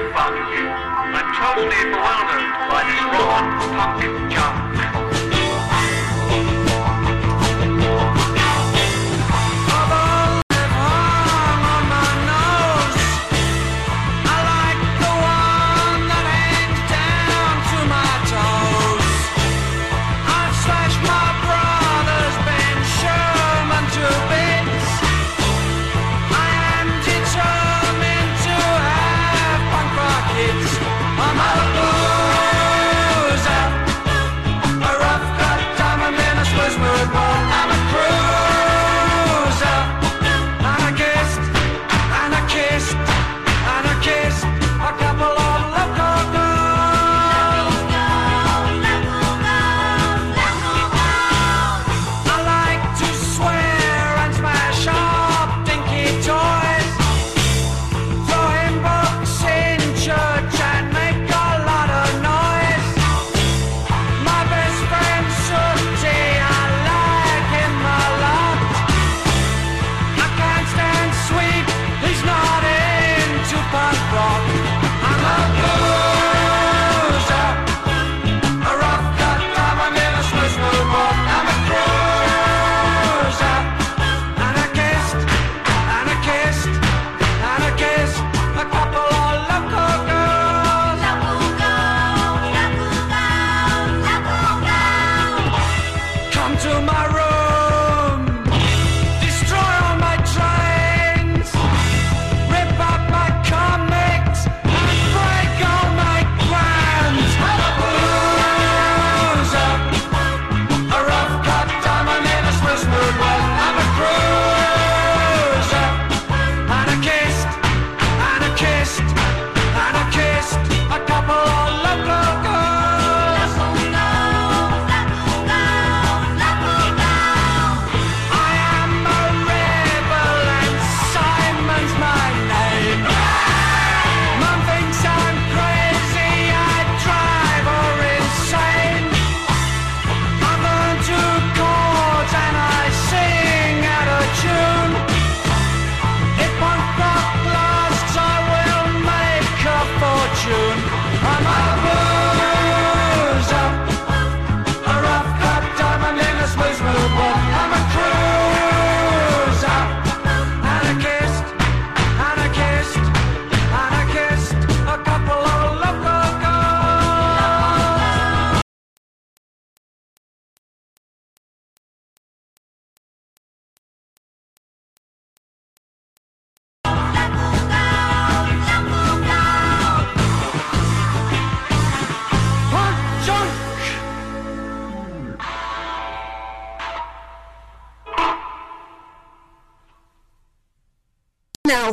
I'm totally bewildered by this raw punk junk.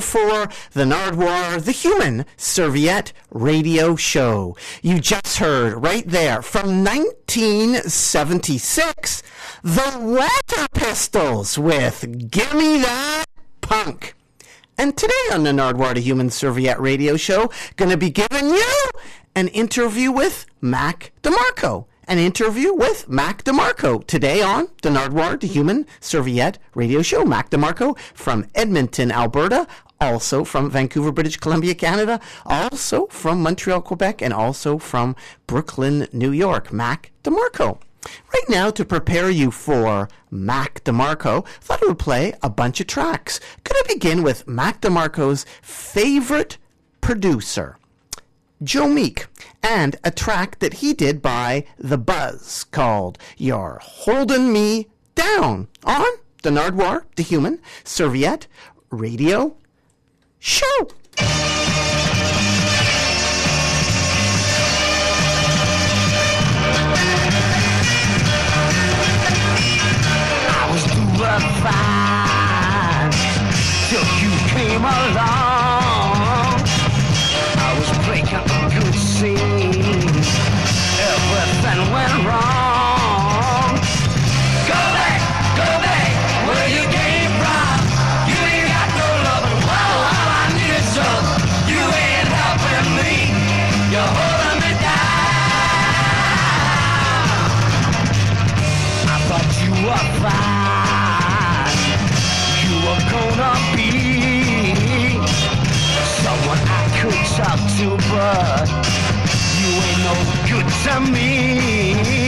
For the Nardwuar, the Human Serviette Radio Show. You just heard right there from 1976, the Weather Pistols with Gimme That Punk. And today on the Nardwuar, the Human Serviette Radio Show, gonna be giving you an interview with Mac DeMarco. An interview with Mac DeMarco today on the Nardwuar, the Human Serviette Radio Show. Mac DeMarco from Edmonton, Alberta, also from Vancouver, British Columbia, Canada, also from Montreal, Quebec, and also from Brooklyn, New York. Mac DeMarco. Right now, to prepare you for Mac DeMarco, thought I would play a bunch of tracks. Gonna begin with Mac DeMarco's favorite producer. Joe Meek, and a track that he did by The Buzz called You're Holding Me Down on the Nardwuar, the Human Serviette Radio Show. I was doing fine till you came along. You, ain't no good to me.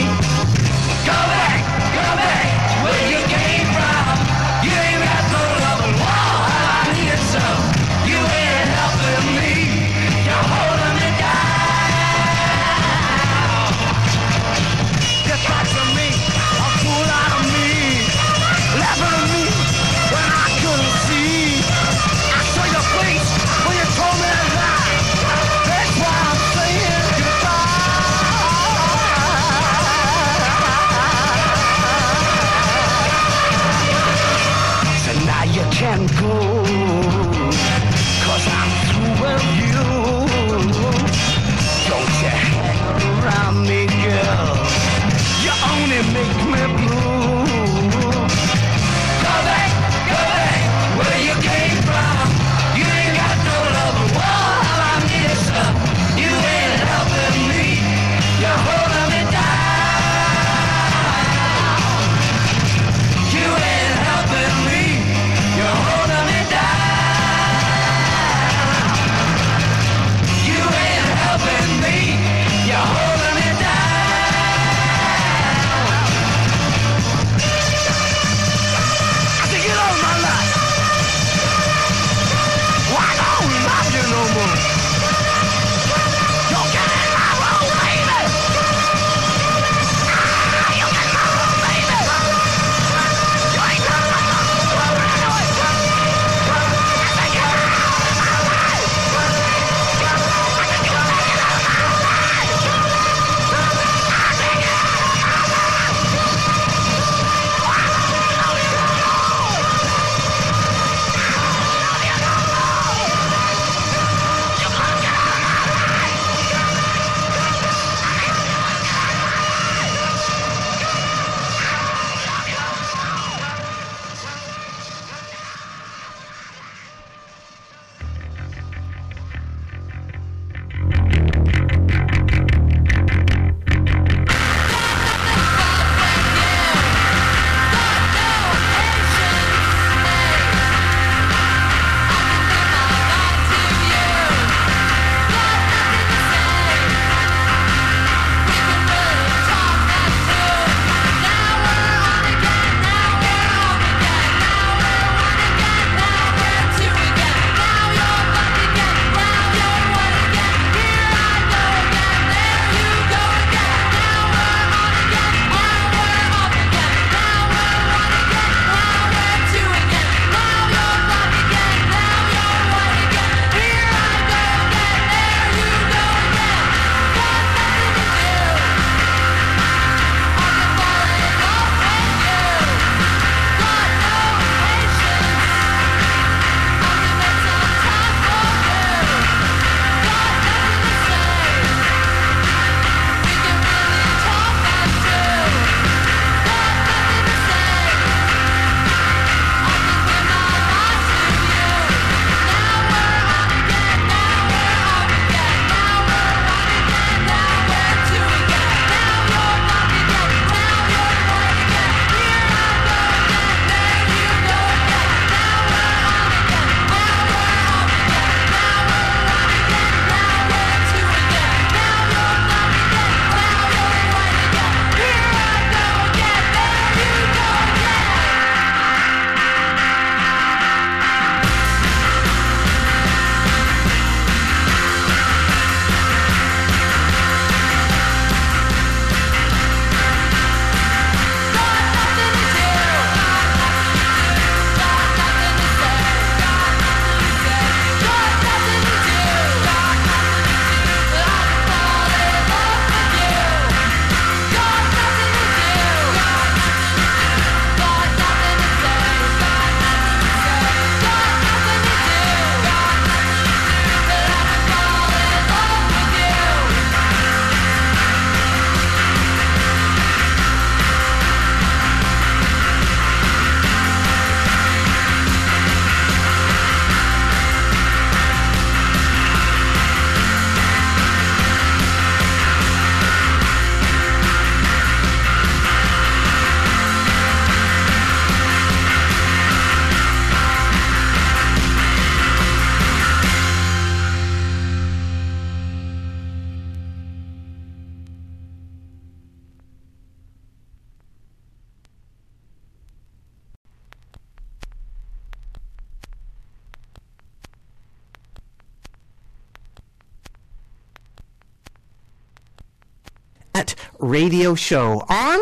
Radio show on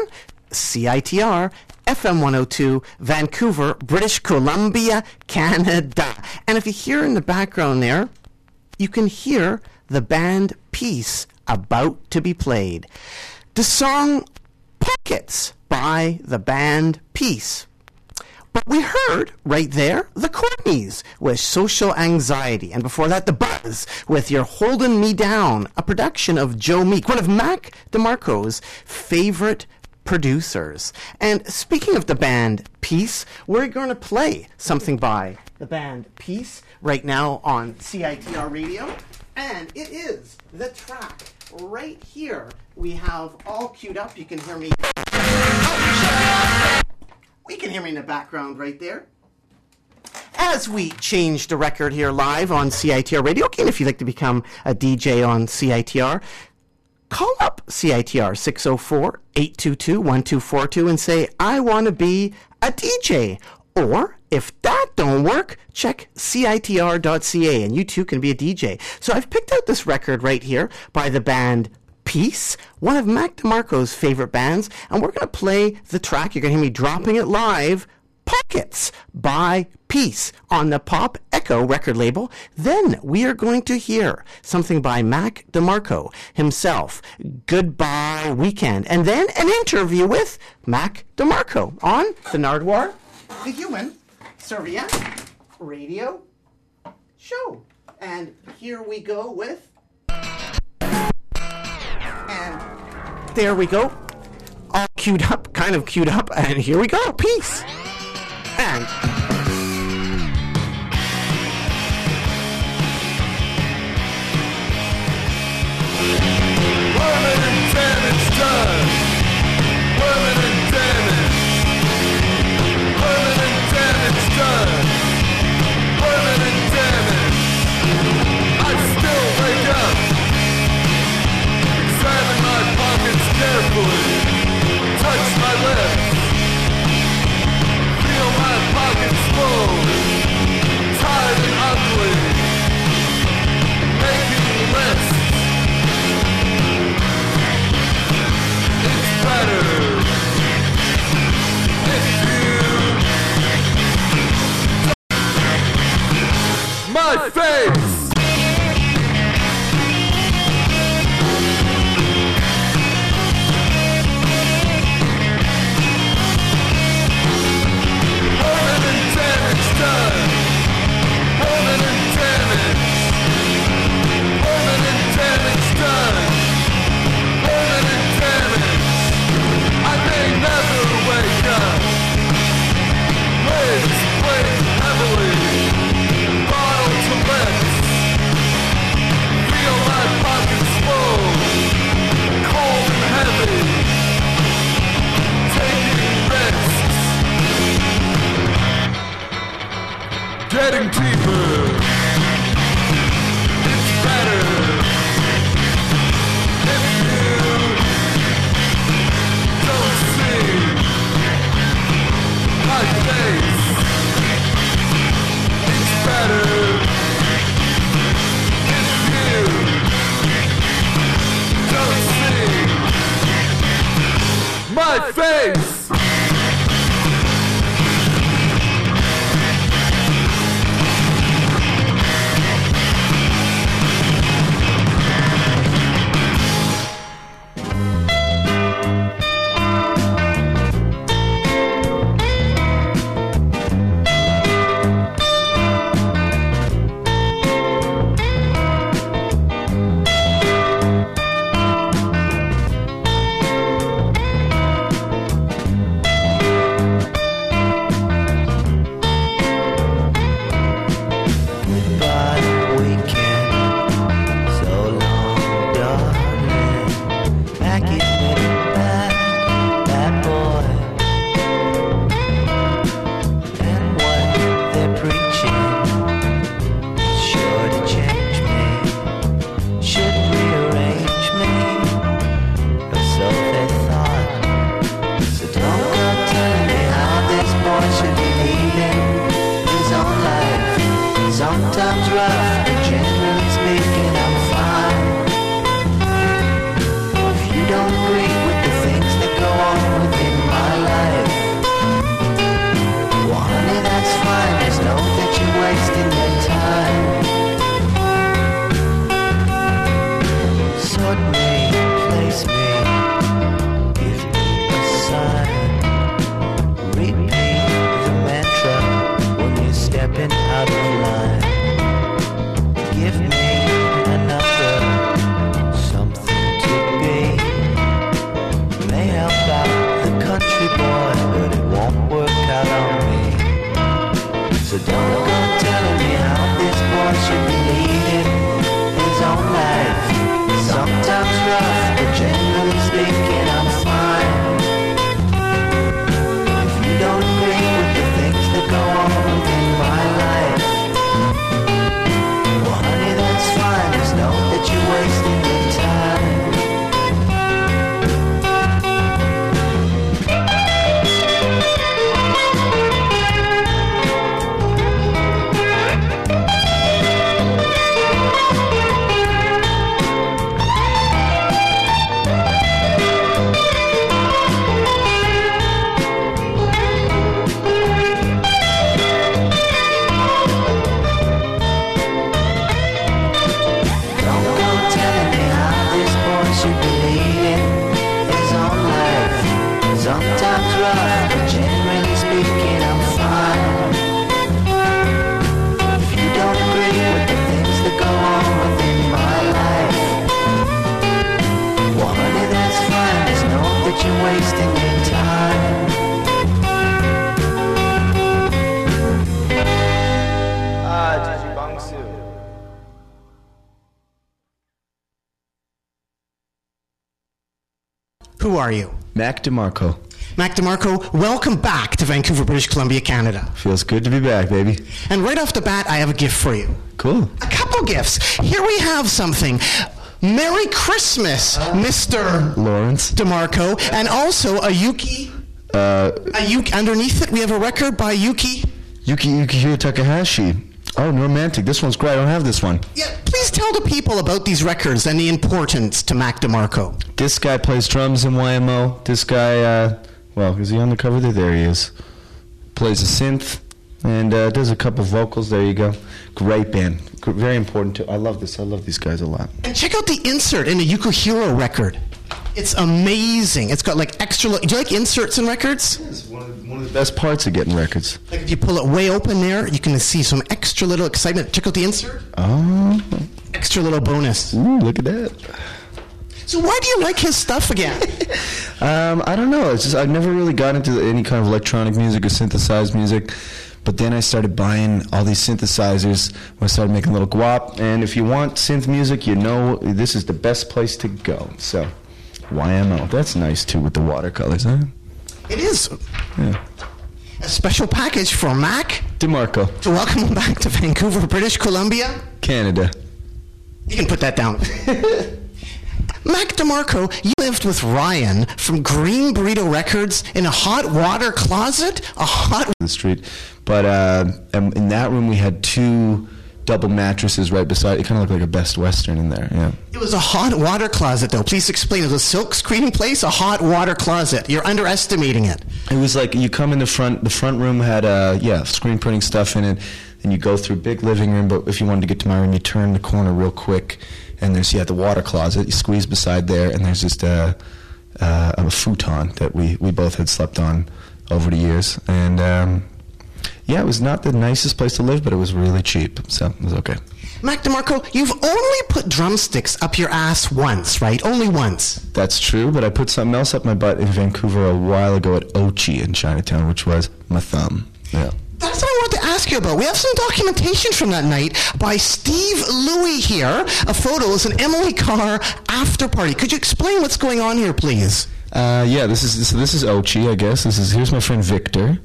CITR FM 102, Vancouver, British Columbia, Canada. And if you hear in the background there, you can hear the band Peace about to be played. The song Pockets by the band Peace. But we heard right there the Courtneys with Social Anxiety, and before that, The Buzz with You're Holding Me Down, a production of Joe Meek, one of Mac DeMarco's favorite producers. And speaking of the band Peace, we're going to play something by the band Peace right now on CITR Radio, and it is the track right here. We have all queued up. You can hear me. We can hear me in the background right there. As we change the record here live on CITR Radio, again, if you'd like to become a DJ on CITR, call up CITR 604 822 1242 and say, I want to be a DJ. Or if that don't work, check CITR.ca and you too can be a DJ. So I've picked out this record right here by the band Peace, one of Mac DeMarco's favorite bands, and we're going to play the track. You're going to hear me dropping it live. Pockets by Peace on the Pop Echo record label. Then we are going to hear something by Mac DeMarco himself, Goodbye Weekend, and then an interview with Mac DeMarco on the Nardwuar, the Human Serviette Radio Show. And here we go with and there we go. All queued up, kind of queued up, and here we go. Peace. And done. carefully. Touch my lips. Feel my pockets full. Tied and ugly. Making lists. It's better. If you... My face! Mac DeMarco. Mac DeMarco, welcome back to Vancouver, British Columbia, Canada. Feels good to be back, baby. And right off the bat, I have a gift for you. Cool. A couple gifts. Here we have something. Merry Christmas, Mr. Lawrence. DeMarco, and also a Yuki. Uh, A Yuki. Underneath it, we have a record by Yuki. Yuki Yukihiro Takahashi. Oh, romantic. This one's great. I don't have this one. Yeah, tell the people about these records and the importance to Mac DeMarco. This guy plays drums in YMO. This guy, uh, well, is he on the cover there? There he is. Plays a synth and uh, does a couple vocals. There you go. Great band. Very important too. I love this. I love these guys a lot. And check out the insert in the Yukihiro record. It's amazing. It's got like extra. Lo- Do you like inserts in records? It's one of, one of the best parts of getting records. Like if you pull it way open there, you can see some extra little excitement. Check out the insert. Oh, Extra little bonus. ooh, look at that. So why do you like his stuff again? Um, I don't know. It's just I've never really got into any kind of electronic music or synthesized music. But then I started buying all these synthesizers I started making little guap. And if you want synth music, you know this is the best place to go. So, YMO. That's nice too with the watercolors, huh? it is Yeah. a special package for Mac DeMarco, to welcome him back to Vancouver, British Columbia. Canada. You can put that down. Mac DeMarco, you lived with Ryan from Green Burrito Records in a hot water closet? A hot the street. But uh, in that room, we had two double mattresses right beside. It kind of looked like a Best Western in there. Yeah. It was a hot water closet, though. Please explain. It was a silk screening place, a hot water closet. You're underestimating it. It was like you come in the front. The front room had uh, yeah screen printing stuff in it. Then you go through big living room. But if you wanted to get to my room, you turn the corner real quick, and there's yeah the water closet. You squeeze beside there, and there's just a, uh, a futon that we we both had slept on over the years. And um, yeah, it was not the nicest place to live, but it was really cheap, so it was okay. Mac DeMarco, you've only put drumsticks up your ass once, right? Only once. That's true, but I put something else up my butt in Vancouver a while ago at Ochi in Chinatown, which was my thumb. Yeah. That's what I wanted to ask you about. We have some documentation from that night by Steve Louie here. A photo is an Emily Carr after party. Could you explain what's going on here, please? Uh, yeah, this is this, this is Ochi, I guess. This is here's my friend Victor,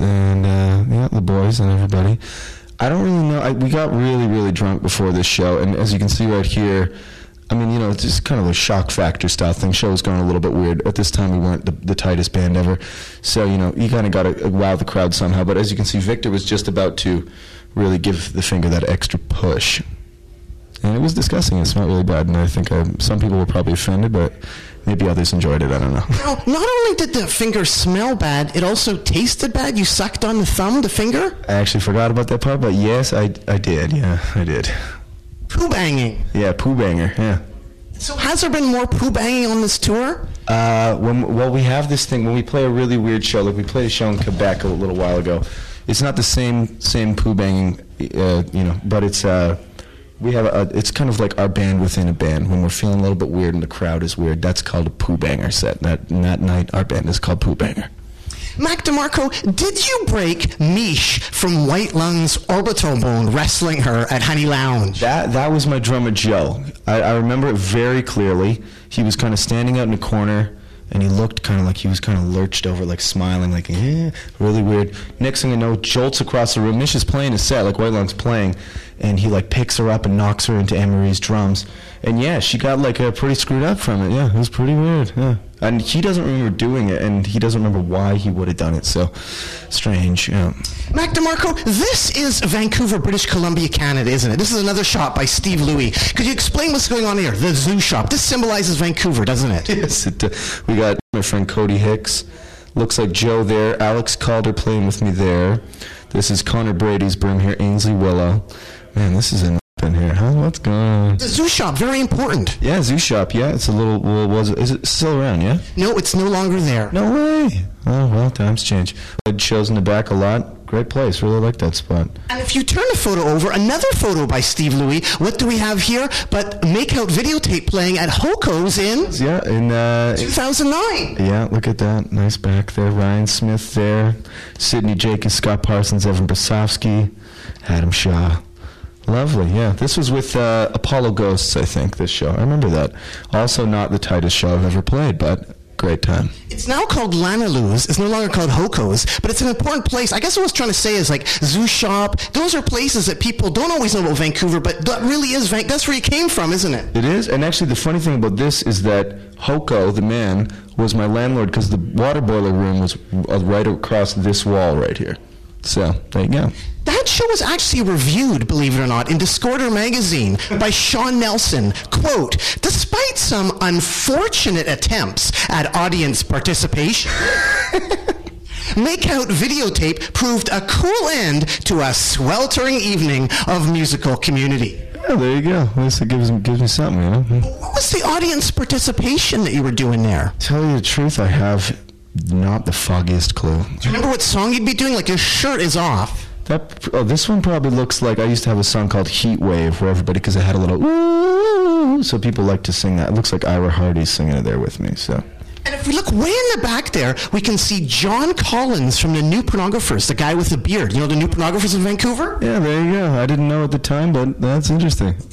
and uh, yeah, the boys and everybody. I don't really know. I, we got really really drunk before this show, and as you can see right here, I mean, you know, it's just kind of a shock factor style thing. Show was going a little bit weird. At this time, we weren't the, the tightest band ever, so you know, you kind of got to wow the crowd somehow. But as you can see, Victor was just about to really give the finger that extra push. And it was disgusting. It smelled really bad, and I think uh, some people were probably offended, but maybe others enjoyed it. I don't know. Now, not only did the finger smell bad, it also tasted bad. You sucked on the thumb, the finger? I actually forgot about that part, but yes, I, I did. Yeah, I did. Poo banging. Yeah, poo banger. Yeah. So has there been more poo banging on this tour? Uh, when, well, we have this thing when we play a really weird show. Like we played a show in Quebec a little while ago. It's not the same same poo banging, uh, you know, but it's uh, we have a, it's kind of like our band within a band. When we're feeling a little bit weird and the crowd is weird, that's called a poo banger set. That and that night, our band is called Poo Banger. Mac DeMarco, did you break Mish from White Lung's orbital bone wrestling her at Honey Lounge? That that was my drummer Joe. I, I remember it very clearly. He was kind of standing out in a corner, and he looked kind of like he was kind of lurched over, like smiling, like yeah, really weird. Next thing I know, jolts across the room. Mish is playing his set, like White Lung's playing, and he like picks her up and knocks her into Anne-Marie's drums. And yeah, she got like uh, pretty screwed up from it. Yeah, it was pretty weird. Yeah, and he doesn't remember doing it, and he doesn't remember why he would have done it. So strange. Yeah. Mac DeMarco, this is Vancouver, British Columbia, Canada, isn't it? This is another shop by Steve Louis. Could you explain what's going on here? The zoo shop. This symbolizes Vancouver, doesn't it? Yes, it, uh, we got my friend Cody Hicks. Looks like Joe there. Alex Calder playing with me there. This is Connor Brady's broom here. Ainsley Willow. Man, this is in in here. Huh? What's going on? The zoo shop, very important. Yeah, Zoo Shop. Yeah, it's a little. Well, was it? Is it still around? Yeah. No, it's no longer there. No way. Oh well, times change. It shows in the back a lot. Great place. Really like that spot. And if you turn the photo over, another photo by Steve Louis, what do we have here but Makeout videotape playing at Hoko's in Yeah, in uh, 2009? Yeah, look at that. Nice back there. Ryan Smith there. Sidney Jacobs, Scott Parsons, Evan Basofsky, Adam Shaw. Lovely, yeah. This was with uh, Apollo Ghosts, I think, this show. I remember that. Also, not the tightest show I've ever played, but great time. It's now called Lanalou's. It's no longer called Hoko's, but it's an important place. I guess what I was trying to say is like Zoo Shop. Those are places that people don't always know about Vancouver, but that really is Van- that's where you came from, isn't it? It is, and actually, the funny thing about this is that Hoko, the man, was my landlord because the water boiler room was uh, right across this wall right here. So, there you go. That show was actually reviewed, believe it or not, in Discorder magazine by Sean Nelson. Quote, despite some unfortunate attempts at audience participation, Makeout videotape proved a cool end to a sweltering evening of musical community. Yeah, there you go. At least it gives, gives me something, you know? What was the audience participation that you were doing there? Tell you the truth, I have not the foggiest clue. Do you remember what song you'd be doing? Like your shirt is off. That oh, this one probably looks like I used to have a song called Heat Wave where everybody because it had a little ooh, so people like to sing that. It looks like Ira Hardy's singing it there with me. So And if we look way in the back there, we can see John Collins from the New Pornographers, the guy with the beard. You know the New Pornographers in Vancouver? yeah, there you go. I didn't know at the time, but that's interesting.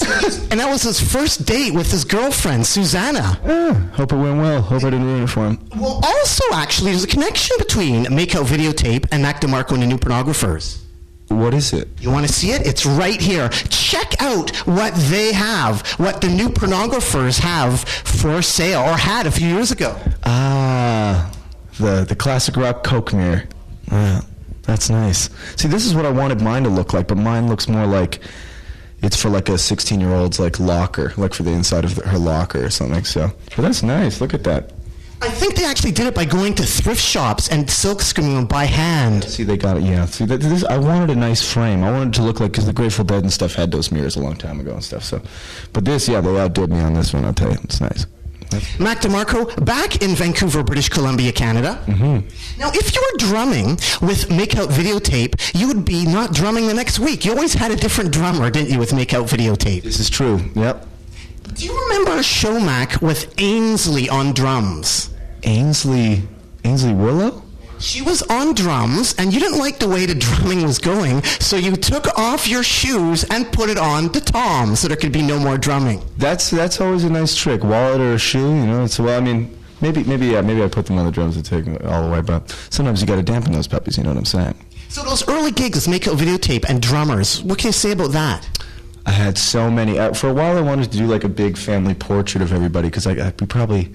And that was his first date with his girlfriend, Susanna. Yeah, hope it went well. Hope I didn't ruin it for him. Well, also, actually, there's a connection between Makeout Videotape and Mac DeMarco and the New Pornographers. What is it? You want to see it? It's right here. Check out what they have, what the New Pornographers have for sale, or had a few years ago. Ah, the the classic rock Coke mirror. Yeah, that's nice. See, this is what I wanted mine to look like, but mine looks more like it's for like a 16 year old's like locker, like for the inside of her locker or something. So, but that's nice. Look at that. I think they actually did it by going to thrift shops and silk screening them by hand. See, they got it. Yeah. See, that, this, I wanted a nice frame. I wanted it to look like because the Grateful Dead and stuff had those mirrors a long time ago and stuff. So, but this, yeah, they outdid me on this one. I'll tell you, it's nice. Mac DeMarco, back in Vancouver, British Columbia, Canada. Mm-hmm. Now, if you were drumming with Makeout Videotape, you would be not drumming the next week. You always had a different drummer, didn't you, with Makeout Videotape? This is true. Yep. Do you remember a show, Mac, with Ainsley on drums? Ainsley, Ainsley Willow. She was on drums, and you didn't like the way the drumming was going, so you took off your shoes and put it on the tom so there could be no more drumming. That's that's always a nice trick. Wallet or a shoe, you know. It's well, I mean, maybe maybe yeah, maybe I put them on the drums and take them all the way, but sometimes you got to dampen those puppies. You know what I'm saying? So those early gigs with Makeout Videotape and drummers, what can you say about that? I had so many. Uh, for a while, I wanted to do like a big family portrait of everybody because I, I we probably.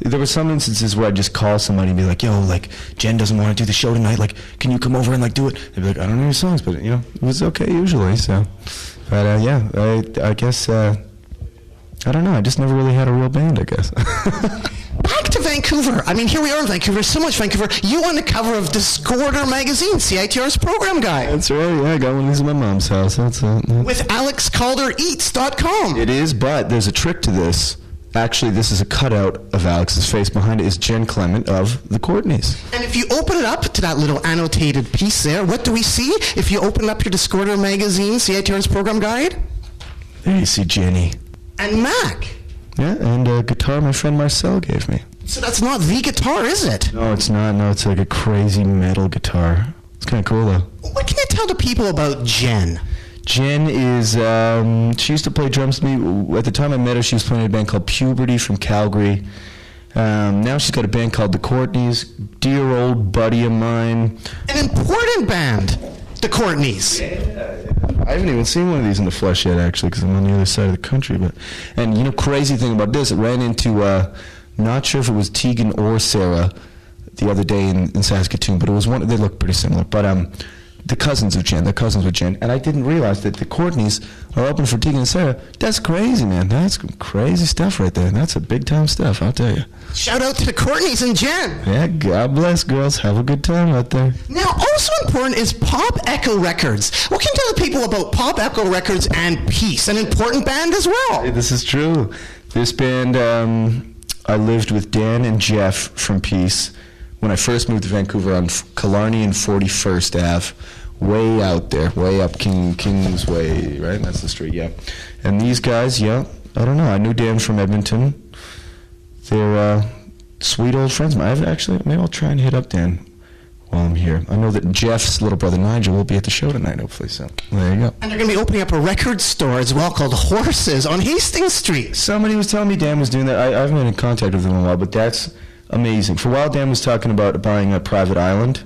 There were some instances where I'd just call somebody and be like, "Yo, like Jen doesn't want to do the show tonight. Like, can you come over and like do it?" They'd be like, "I don't know your songs, but you know, it was okay usually." So, but uh, yeah, I I guess uh, I don't know. I just never really had a real band. I guess. Vancouver. I mean, here we are in Vancouver. So much Vancouver. You on the cover of Discorder magazine, CITR's program guy, That's right. Yeah, I got one of these at my mom's house. That's it. with AlexCalderEats.com. It is, but there's a trick to this, Actually, this is a cutout of Alex's face. Behind it is Jen Clement of the Courtneys. And if you open it up to that little annotated piece there, what do we see? If you open up your Discorder magazine, CITR's program guide, There you see Jenny. and Mac. Yeah, and a guitar my friend Marcel gave me. So that's not the guitar, is it? No, it's not. No, it's like a crazy metal guitar. It's kind of cool though. What can you tell the people about Jen? Jen is, um, she used to play drums with me. At the time I met her, she was playing in a band called Puberty from Calgary. Um, now she's got a band called The Courtneys. Dear old buddy of mine. An important band, the Courtneys. Yeah. I haven't even seen one of these in the flesh yet, actually, because I'm on the other side of the country. But and you know, crazy thing about this, it ran into uh, not sure if it was Tegan or Sarah the other day in, in Saskatoon, but it was one. They looked pretty similar, but um, the cousins of Jen, they're cousins with Jen, and I didn't realize that the Courtneys are open for Tegan and Sarah. That's crazy, man. That's crazy stuff right there. That's a big time stuff, I'll tell you. Shout out to the Courtneys and Jen. Yeah, God bless girls. Have a good time out there. Now, also important is Pop Echo Records. What can you tell the people about Pop Echo Records and Peace, an important band as well? This is true. This band, um, I lived with Dan and Jeff from Peace when I first moved to Vancouver on Killarney and 41st Ave, way out there, way up King King's Way, right? That's the street, yeah. And these guys, yeah, I don't know. I knew Dan from Edmonton. They're uh, sweet old friends. I've actually, maybe I'll try and hit up Dan while I'm here. I know that Jeff's little brother Nigel will be at the show tonight, hopefully. So there you go. And they're going to be opening up a record store as well called Horses on Hastings Street. Somebody was telling me Dan was doing that. I, I haven't been in contact with him in a while, but that's amazing. For a while, Dan was talking about buying a private island,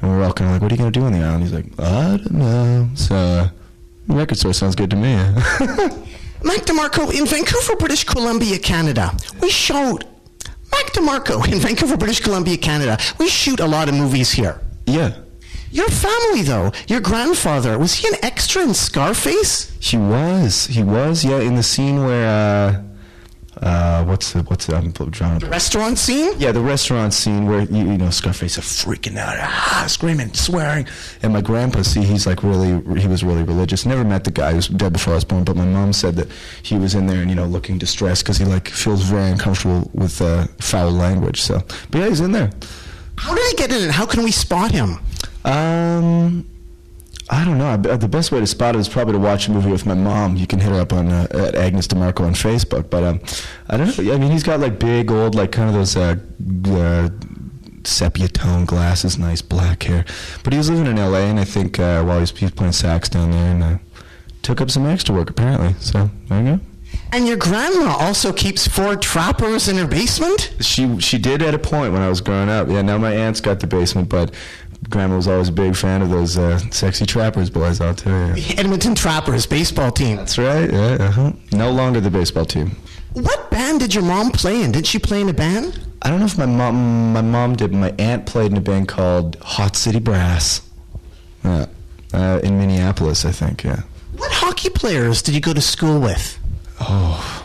and we were all kind of like, "What are you going to do on the island?" He's like, "I don't know." So, uh, record store sounds good to me. Mike DeMarco in Vancouver, British Columbia, Canada. We showed Mac DeMarco in Vancouver, British Columbia, Canada. We shoot a lot of movies here. yeah, Your family, though, your grandfather, was he an extra in Scarface? he was. He was. Yeah, in the scene where, uh, uh, what's the what's the, I'm drawing. The restaurant scene? Yeah, the restaurant scene where you, you know Scarface is freaking out, ah, screaming, swearing, and my grandpa, see, he's like really, he was really religious. Never met the guy; he was dead before I was born. But my mom said that he was in there and you know looking distressed because he like feels very uncomfortable with uh, foul language. So, but yeah, he's in there. How did he get in how can we spot him? Um, I don't know. The best way to spot it is probably to watch a movie with my mom. You can hit her up on uh, at Agnes DeMarco on Facebook. But um, I don't know. I mean, he's got like big old, like kind of those uh, uh, sepia tone glasses, nice black hair. But he was living in L.A. and I think uh, while he was, he was playing sax down there and uh, took up some extra work apparently. So there you go. And your grandma also keeps four trappers in her basement? She she did at a point when I was growing up. Yeah, now my aunt's got the basement, but grandma was always a big fan of those uh, sexy trappers boys. I'll tell you. Edmonton Trappers baseball team. That's right. Yeah. Uh-huh. No longer the baseball team. What band did your mom play in? Did she play in a band? I don't know if my mom my mom did. My aunt played in a band called Hot City Brass. Yeah. Uh, in Minneapolis, I think. Yeah. What hockey players did you go to school with? Oh.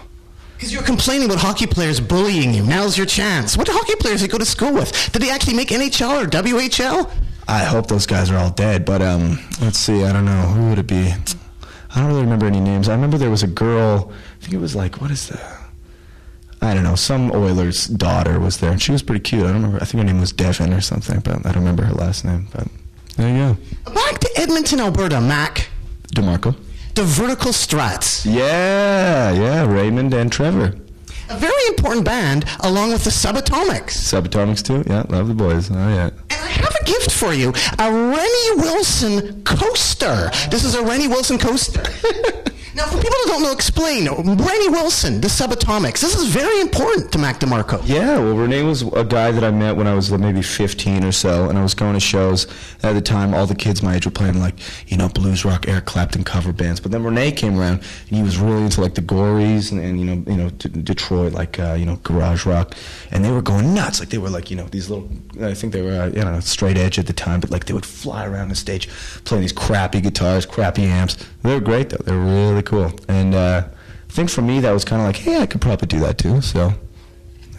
Because you're complaining about hockey players bullying you. Now's your chance. What hockey players did you go to school with? Did they actually make NHL or WHL? I hope those guys are all dead. But um, let's see. I don't know who would it be. I don't really remember any names. I remember there was a girl. I think it was like what is the? I don't know. Some Oilers daughter was there, and she was pretty cute. I don't remember. I think her name was Devin or something, but I don't remember her last name. But there you go. Back to Edmonton, Alberta, Mac. Demarco. The Vertical Struts. Yeah, yeah. Raymond and Trevor. A very important band, along with the Subatomics. Subatomics too. Yeah, love the boys. Oh yeah. And I have a gift for you a Rennie Wilson coaster. This is a Rennie Wilson coaster. now, for people that don't know, explain. Rennie Wilson, the Subatomics. This is very important to Mac DeMarco. Yeah, well, Renee was a guy that I met when I was maybe 15 or so, and I was going to shows. At the time, all the kids my age were playing like, you know, blues rock, Eric Clapton cover bands. But then Renee came around, and he was really into like the Gories and, and you know, you know, D- Detroit, like uh, you know, garage rock, and they were going nuts. Like they were like, you know, these little. I think they were, uh, you know, straight edge at the time, but like they would fly around the stage, playing these crappy guitars, crappy amps. They were great though. They were really cool, and uh, I think for me that was kind of like, hey, I could probably do that too. So.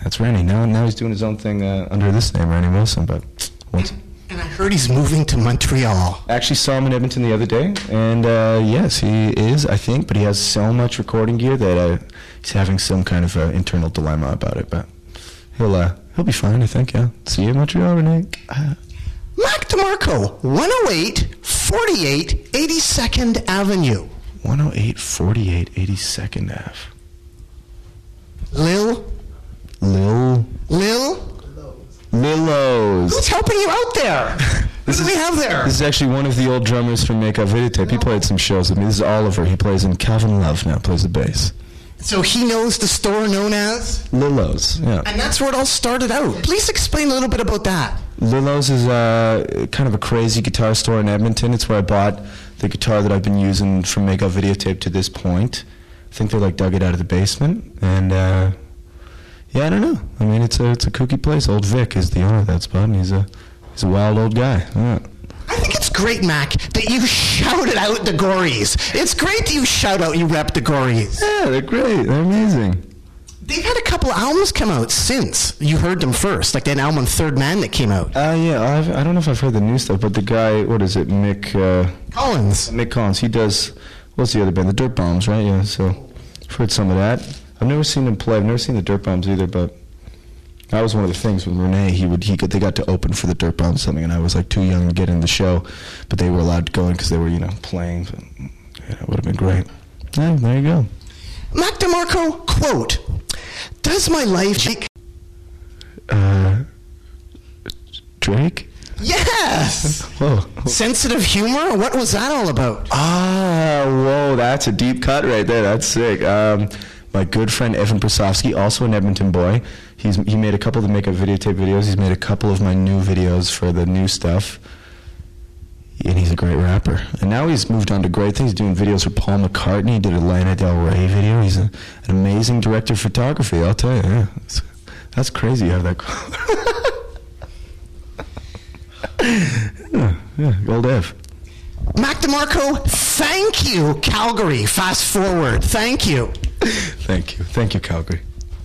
That's Randy. Now, now he's doing his own thing uh, under this name, Randy Wilson. But once, And I heard he's moving to Montreal. I actually saw him in Edmonton the other day, and uh, yes, he is, I think, but he has so much recording gear that uh, he's having some kind of uh, internal dilemma about it. But he'll uh, he'll be fine, I think. Yeah. See you in Montreal, Renee. Mac DeMarco, 108 48 82nd Avenue. 108 48 82nd Ave. Lil, Lil Lil, Lillos. who's helping you out there? What do we have there? This is actually one of the old drummers from Makeout Videotape. He played some shows with me. This is Oliver. He plays in Calvin Love now. Plays the bass. So he knows the store known as? Lillos. Yeah. And that's where it all started out. Please explain a little bit about that. Lillos is uh, kind of a crazy guitar store in Edmonton. It's where I bought the guitar that I've been using from Makeout Videotape to this point. I think they like dug it out of the basement, and uh, yeah, I don't know. I mean, it's a it's a kooky place. Old Vic is the owner of that spot, and he's a he's a wild old guy. Yeah. I think great, Mac, that you shouted out the Gories. It's great that you shout out you rep the Gories. yeah, they're great. They're amazing. They've had a couple albums come out since you heard them first, like that album on Third Man that came out. Uh, yeah, I've, I don't know if I've heard the new stuff, but the guy, what is it, Mick uh, Collins. Mick Collins, he does. What's the other band? The Dirtbombs, right? Yeah. So I've heard some of that. I've never seen him play. I've never seen the Dirtbombs either, but that was one of the things with Renee. He would he got, they got to open for the Dirtbombs something, and I was like too young to get in the show, but they were allowed to go in because they were you know playing. So, yeah, it would have been great. Yeah, there you go. Mac DeMarco, quote, Does my life make... Uh, Drake. Yes! Whoa. Sensitive humor? What was that all about? Ah, whoa, that's a deep cut right there. That's sick. Um, my good friend Evan Prosofsky, also an Edmonton boy, he's he made a couple of the Makeout Videotape videos. He's made a couple of my new videos for the new stuff. And he's a great rapper. And now he's moved on to great things. He's doing videos for Paul McCartney. He did a Lana Del Rey video. He's a, an amazing director of photography, I'll tell you. Yeah, It's- that's crazy how that. yeah, yeah, old Ev. Mac DeMarco, thank you, Calgary. Fast forward. Thank you. Thank you. Thank you, Calgary.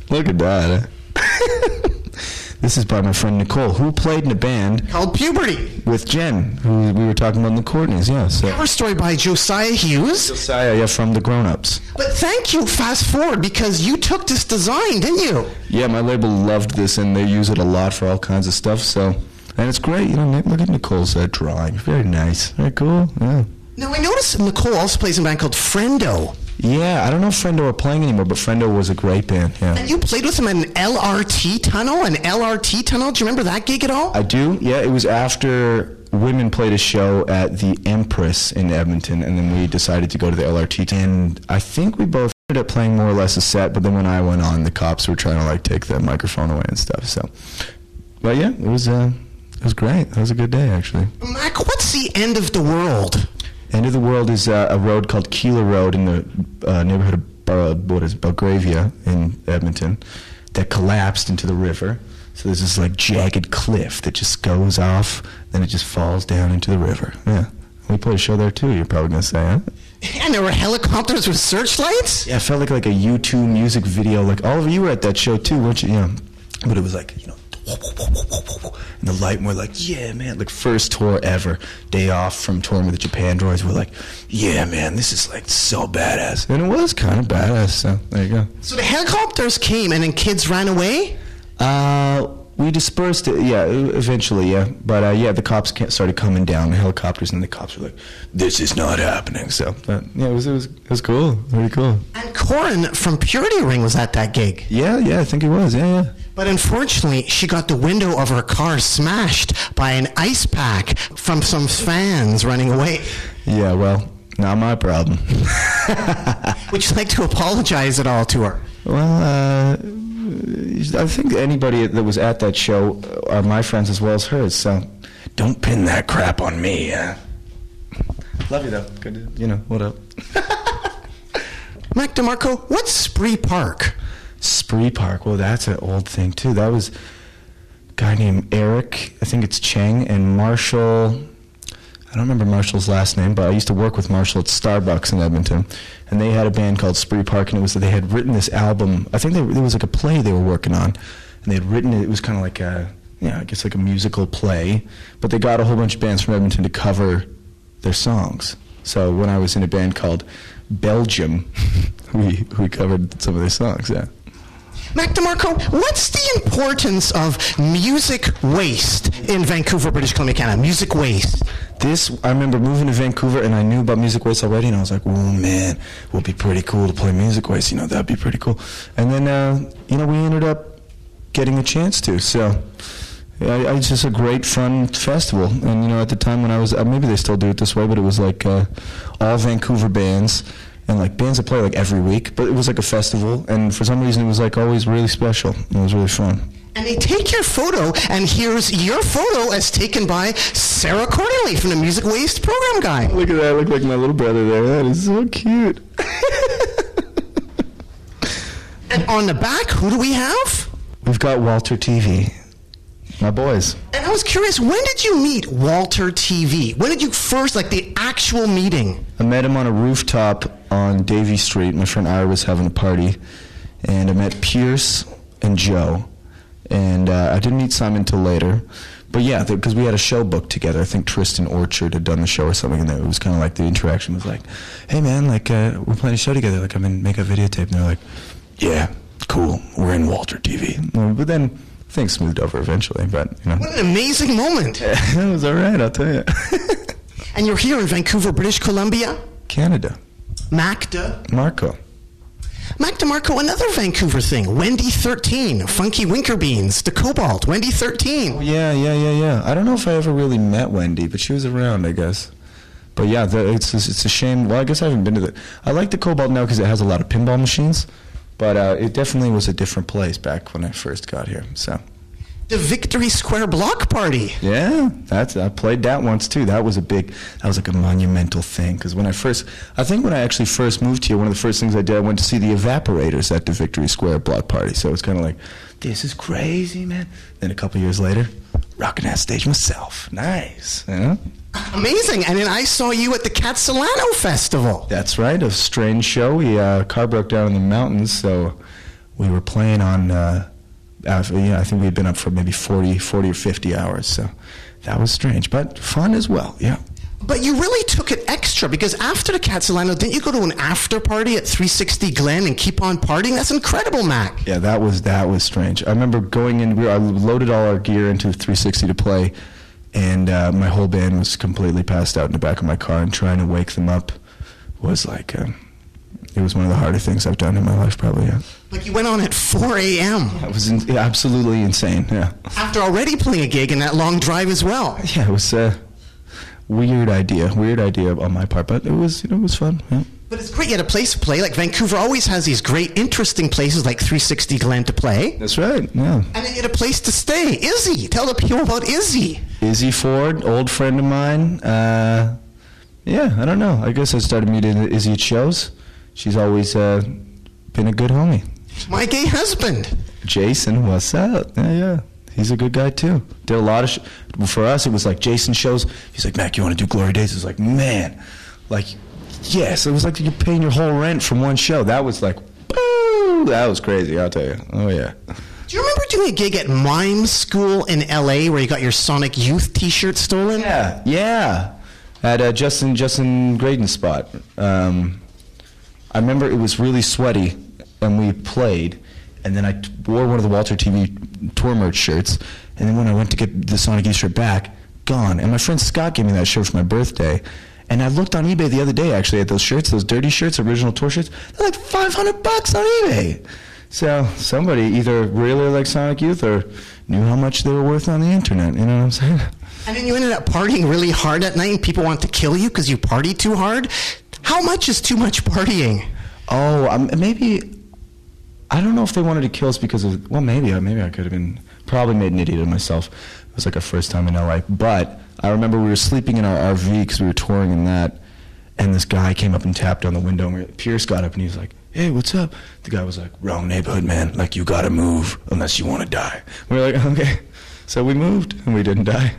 Look at that. eh? this is by my friend Nicole, who played in a band Called Puberty. with Jen, who we were talking about in the Courtneys. Yeah, so. Cover story by Josiah Hughes. Josiah, yeah, from the Grown Ups. But thank you, fast forward, because you took this design, didn't you? Yeah, my label loved this, and they use it a lot for all kinds of stuff. So, and it's great. You know, look at Nicole's uh, drawing. Very nice. Very cool. Yeah. Now, I noticed Nicole also plays in a band called Friendo. Yeah, I don't know if Friendo are playing anymore, but Friendo was a great band. Yeah. And you played with him in LRT Tunnel, an LRT Tunnel. Do you remember that gig at all? I do. Yeah, it was after women played a show at the Empress in Edmonton, and then we decided to go to the LRT. And I think we both ended up playing more or less a set. But then when I went on, the cops were trying to like take the microphone away and stuff. So, but yeah, it was uh, it was great. It was a good day actually. Mac, what's the end of the world? End of the world is uh, a road called Keillor Road in the uh, neighborhood of uh, what is Belgravia in Edmonton that collapsed into the river. So there's this like jagged cliff that just goes off, then it just falls down into the river. Yeah, we played a show there too. You're probably gonna say, huh? And there were helicopters with searchlights? Yeah, it felt like like a U2 music video. Like Oliver, you were at that show too, weren't you? Yeah, but it was like you know. And the light, and we're like, yeah, man, like first tour ever, day off from touring with the Japandroids. We're like, yeah, man, this is like so badass, and it was kind of badass. So there you go. So the helicopters came and then kids ran away? Uh, we dispersed it, yeah, eventually, yeah. But uh, yeah, the cops started coming down, the helicopters, and the cops were like, "This is not happening." So, but, yeah, it was it was it was cool, very cool. And Corin from Purity Ring was at that gig. Yeah, yeah, I think it was, yeah, yeah. But unfortunately, she got the window of her car smashed by an ice pack from some fans running away. Yeah, well, not my problem. Would you like to apologize at all to her? Well, uh, I think anybody that was at that show are my friends as well as hers. So, don't pin that crap on me. Uh. Love you though. Good, to- you know what up. Mac DeMarco, what's Spree Park? Spree Park. Well, that's an old thing too. That was a guy named Eric. I think it's Cheng and Marshall. I don't remember Marshall's last name, but I used to work with Marshall at Starbucks in Edmonton, and they had a band called Spree Park, and it was that they had written this album. I think there was like a play they were working on, and they had written it. It was kind of like a yeah, I guess like a musical play, but they got a whole bunch of bands from Edmonton to cover their songs. So when I was in a band called Belgium, we we covered some of their songs. Yeah. Mac DeMarco, what's the importance of music waste in Vancouver, British Columbia, Canada? Music waste. This I remember moving to Vancouver and I knew about Music Waste already, and I was like, "Oh man, it would be pretty cool to play Music Waste. You know, that'd be pretty cool." And then uh, you know we ended up getting a chance to. So yeah, it's just a great fun festival. And you know, at the time when I was, uh, maybe they still do it this way, but it was like uh, all Vancouver bands and like bands that play like every week. But it was like a festival, and for some reason it was like always really special. It was really fun. And they take your photo, and here's your photo as taken by Sarah Cornelly from the Music Waste Program Guy. Look at that! I look like my little brother there. That is so cute. And on the back, who do we have? We've got Walter TV, my boys. And I was curious, when did you meet Walter TV? When did you first, like the actual meeting? I met him on a rooftop on Davie Street. My friend Ira was having a party, and I met Pierce and Joe. And uh, I didn't meet Simon till later, but yeah, because we had a show booked together. I think Tristan Orchard had done the show or something, and it was kind of like the interaction was like, "Hey man, like uh, we're playing a show together. Like I'm in Makeout Videotape." And they're like, "Yeah, cool. We're in Walter TV." But then things smoothed over eventually. But you know, What an amazing moment. that was all right. I'll tell you. And you're here in Vancouver, British Columbia. Canada, Macda. Marco. Mac DeMarco, another Vancouver thing. Wendy 13, Funky Winkerbeans, The Cobalt, Wendy 13. Yeah, yeah, yeah, yeah. I don't know if I ever really met Wendy, but she was around, I guess. But yeah, the, it's it's a shame. Well, I guess I haven't been to the. I like the Cobalt now because it has a lot of pinball machines, but uh, it definitely was a different place back when I first got here. So The Victory Square Block Party. yeah, that's I played that once too. That was a big. That was like a monumental thing because when I first, I think when I actually first moved here, one of the first things I did, I went to see the Evaporators at the Victory Square Block Party. So it's kind of like, this is crazy, man. Then a couple years later, rocking that stage myself. Nice, you know? Amazing. And then I saw you at the Khatsahlano Festival. That's right, a strange show. We uh, car broke down in the mountains, so we were playing on. Uh, after, yeah, I think we had been up for maybe 40, 40 or fifty hours. So that was strange, but fun as well. Yeah. But you really took it extra because after the Khatsahlano, didn't you go to an after party at 360 Glen and keep on partying? That's incredible, Mac. Yeah, that was that was strange. I remember going in. We were, I loaded all our gear into 360 to play, and uh, my whole band was completely passed out in the back of my car. And trying to wake them up was like, uh, it was one of the harder things I've done in my life, probably. Yeah, Like you went on at 4 a.m. that was in, yeah, absolutely insane. Yeah, after already playing a gig and that long drive as well. yeah, it was a weird idea, weird idea on my part, but it was you know it was fun. Yeah. But it's great you had a place to play. Like Vancouver always has these great, interesting places like 360 Glen to play. That's right. Yeah. And then you had a place to stay. Izzy. Tell the people about Izzy. Izzy Ford, old friend of mine. Uh, yeah, I don't know. I guess I started meeting Izzy at shows. She's always uh, been a good homie. My gay husband. Jason, what's up? Yeah, yeah. He's a good guy too. Did a lot of sh- for us. It was like Jason shows. He's like, Mac, you want to do Glory Days? It was like, man, like, yes. It was like you're paying your whole rent from one show. That was like, boo, that was crazy. I'll tell you. Oh yeah. Do you remember doing a gig at Mime School in LA where you got your Sonic Youth t shirt stolen? Yeah, yeah. At uh, Justin Justin Graydon's spot. Um, I remember it was really sweaty, and we played, and then I t- wore one of the Walter TV tour merch shirts, and then when I went to get the Sonic Youth shirt back, gone. And my friend Scott gave me that shirt for my birthday. And I looked on eBay the other day actually at those shirts, those dirty shirts, original tour shirts. They're like 500 bucks on eBay. So somebody either really liked Sonic Youth or knew how much they were worth on the internet. You know what I'm saying? And then you ended up partying really hard at night and people want to kill you because you party too hard. How much is too much partying? Oh, um, maybe. I don't know if they wanted to kill us because of. Well, maybe. uh, Maybe I could have been. Probably made an idiot of myself. It was like our first time in LA. But I remember we were sleeping in our RV because we were touring in that, and this guy came up and tapped on the window. And we, Pierce got up and he was like, "Hey, what's up?" The guy was like, "Wrong neighborhood, man. Like you gotta move unless you want to die." We were like, "Okay." So we moved and we didn't die.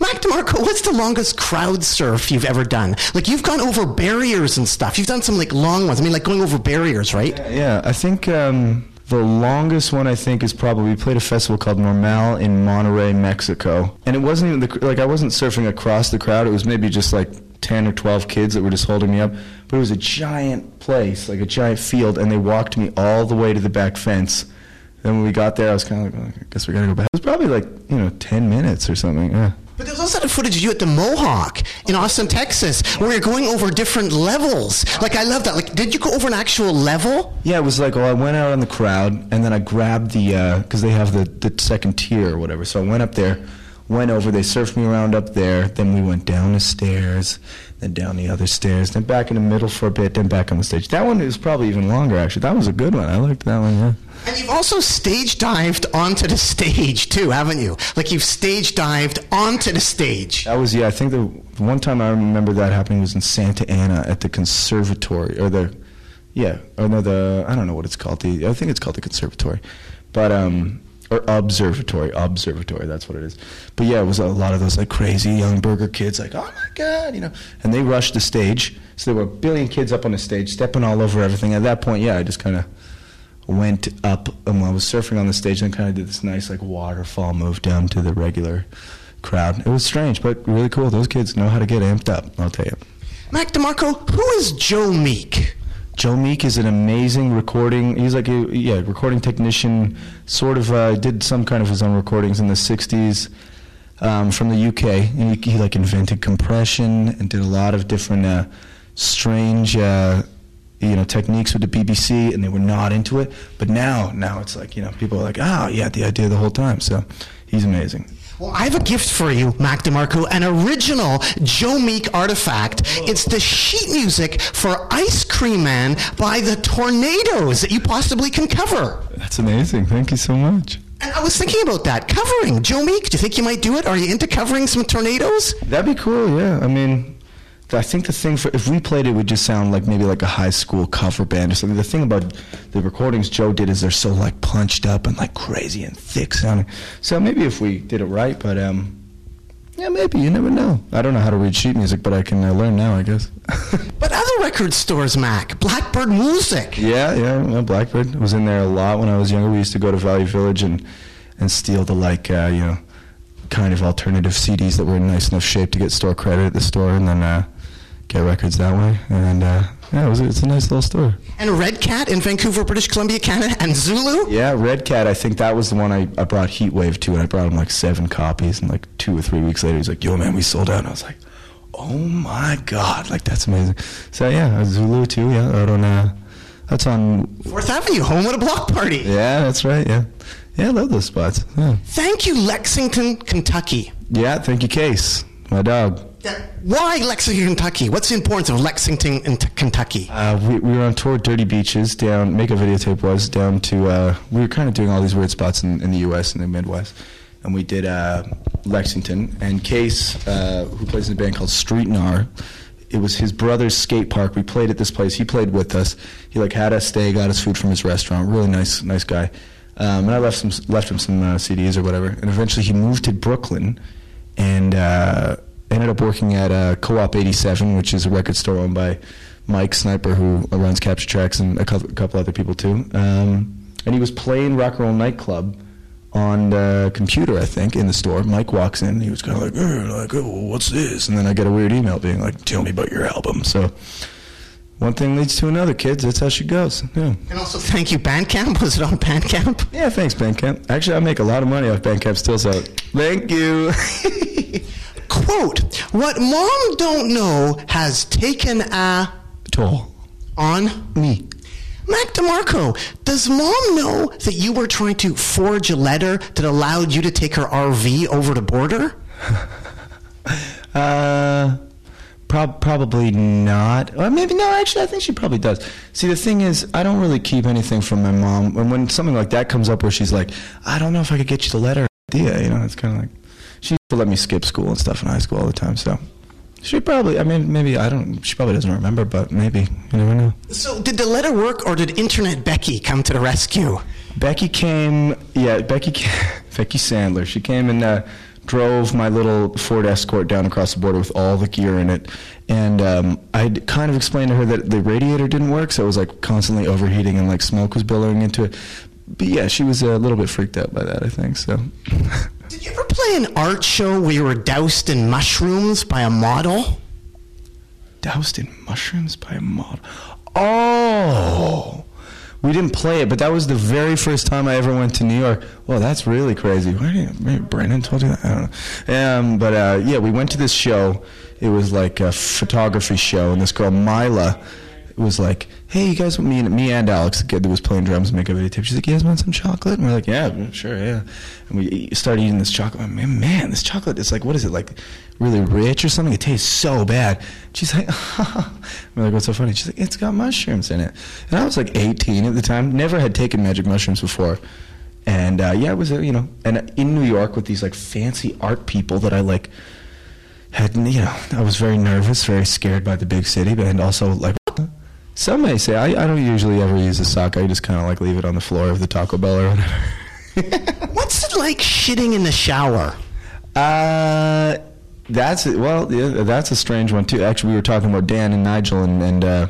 Mac DeMarco, what's the longest crowd surf you've ever done? Like you've gone over barriers and stuff. You've done some like long ones. I mean, like going over barriers, right? Yeah, I think um, The longest one I think is probably we played a festival called Normal in Monterrey, Mexico, and it wasn't even the like I wasn't surfing across the crowd. It was maybe just like ten or twelve kids that were just holding me up. But it was a giant place, like a giant field, and they walked me all the way to the back fence. Then when we got there, I was kind of like, I guess we gotta go back. It was probably like you know ten minutes or something. Yeah. But there's also the footage of you at the Mohawk in Austin, Texas, where you're going over different levels. Like, I love that. Like, did you go over an actual level? Yeah, it was like, well, I went out in the crowd, and then I grabbed the, uh, because they have the, the second tier or whatever. So I went up there, went over, they surfed me around up there, then we went down the stairs, then down the other stairs, then back in the middle for a bit, then back on the stage. That one was probably even longer, actually. That was a good one. I liked that one, yeah. And you've also stage dived onto the stage, too, haven't you? Like, you've stage dived onto the stage. That was, yeah, I think the, one time I remember that happening was in Santa Ana at the conservatory, or the, yeah, or no, the, I don't know what it's called. The, I think it's called the conservatory. But, um, or observatory, observatory, that's what it is. But yeah, it was a lot of those like crazy young burger kids, like, oh my God, you know, and they rushed the stage. So there were a billion kids up on the stage, stepping all over everything. At that point, yeah, I just kind of went up and I was surfing on the stage and kind of did this nice like waterfall move down to the regular crowd. It was strange, but really cool. Those kids know how to get amped up, I'll tell you. Mac DeMarco, who is Joe Meek? Joe Meek is an amazing recording. He's like a yeah recording technician. Sort of uh, did some kind of his own recordings in the '60s um, from the UK. And he, he like invented compression and did a lot of different uh, strange uh, you know techniques with the BBC, and they were not into it. But now now it's like you know people are like oh yeah the idea the whole time. So he's amazing. Well, I have a gift for you, Mac DeMarco, an original Joe Meek artifact. It's the sheet music for Ice Cream Man by the Tornadoes that you possibly can cover. That's amazing. Thank you so much. And I was thinking about that, covering Joe Meek. Do you think you might do it? Are you into covering some tornadoes? That'd be cool. Yeah. I mean, I think the thing for if we played it, would just sound like maybe like a high school cover band or something. The thing about the recordings Joe did is they're so like punched up and like crazy and thick sounding. So maybe if we did it right, but um, yeah, maybe you never know. I don't know how to read sheet music, but I can uh, learn now, I guess. But other record stores, Mac, Blackbird Music. yeah, yeah. Well, Blackbird was in there a lot when I was younger. We used to go to Value Village and and steal the like uh, you know kind of alternative CDs that were in nice enough shape to get store credit at the store, and then uh, get records that way. And uh, yeah, it was it's a nice little store. And Red Cat in Vancouver, British Columbia, Canada, and Zulu. Yeah, Red Cat. I think that was the one I, I brought Heatwave to, and I brought him like seven copies. And like two or three weeks later, he's like, "Yo, man, we sold out." And I was like, "Oh my god, like that's amazing." So yeah, Zulu too. Yeah, out on uh, that's on. Fourth Avenue, home of a block party. Yeah, that's right. Yeah, yeah, I love those spots. Yeah, Thank you, Lexington, Kentucky. yeah. Thank you, Case, my dog. Why Lexington, Kentucky? What's the importance of Lexington in Kentucky? Uh, we, we were on tour Dirty Beaches down, Makeout Videotape was down to, uh, we were kind of doing all these weird spots in, in the U.S. and the Midwest. And we did uh, Lexington. And Case, uh, who plays in a band called Street Nar, it was his brother's skate park. We played at this place. He played with us. He like had us stay, got us food from his restaurant. Really nice, nice guy. Um, and I left some, left him some uh, CDs or whatever. And eventually he moved to Brooklyn, and uh, ended up working at uh, Co-op 87, which is a record store owned by Mike Sniper, who runs Captured Tracks, and a couple, a couple other people too. Um, and he was playing Rock and Roll Nightclub on the computer, I think, in the store. Mike walks in, and he was kind of like, "Eh, like, oh, what's this? And then I get a weird email being like, tell me about your album. So one thing leads to another, kids. That's how she goes. Yeah. And also, thank you, Bandcamp. Was it on Bandcamp? Yeah, thanks, Bandcamp. Actually, I make a lot of money off Bandcamp still, so thank you. Quote, what mom don't know has taken a Toll. on Me. Mac DeMarco, does mom know that you were trying to forge a letter that allowed you to take her RV over the border? Uh, prob- probably not. Or maybe no. Actually, I think she probably does. See, the thing is, I don't really keep anything from my mom. And when something like that comes up, where she's like, "I don't know if I could get you the letter idea," you know, it's kind of like she used to let me skip school and stuff in high school all the time. So she probably. I mean, maybe I don't. She probably doesn't remember, but maybe you never know. So, did the letter work, or did Internet Becky come to the rescue? Becky came, yeah, Becky, Becky Sandler. She came and uh, drove my little Ford Escort down across the border with all the gear in it, and um, I kind of explained to her that the radiator didn't work, so it was like constantly overheating and like smoke was billowing into it. But yeah, she was a little bit freaked out by that. I think so. Did you ever play an art show where you were doused in mushrooms by a model? Doused in mushrooms by a model. Oh, we didn't play it, but that was the very first time I ever went to New York. Well, that's really crazy. Why did maybe Brandon told you that? I don't know. Um, but uh, yeah, we went to this show. It was like a photography show, and this girl Mila was like, "Hey, you guys, me and me and Alex, the kid that was playing drums, Makeout Videotape." She's like, "You guys want some chocolate?" And we're like, "Yeah, sure, yeah." And we started eating this chocolate. I'm like, man, this chocolate is like, what is it like? Really rich or something? It tastes so bad. She's like, we're like, what's so funny? She's like, it's got mushrooms in it. And I was like 18 at the time, never had taken magic mushrooms before. And uh, yeah, it was, uh, you know, and in New York with these like fancy art people that I like had, you know, I was very nervous, very scared by the big city, but and also like, some may say I, I don't usually ever use a sock. I just kind of like leave it on the floor of the Taco Bell or whatever. What's it like shitting in the shower? Uh, that's well, yeah, that's a strange one too. Actually, we were talking about Dan and Nigel and and uh,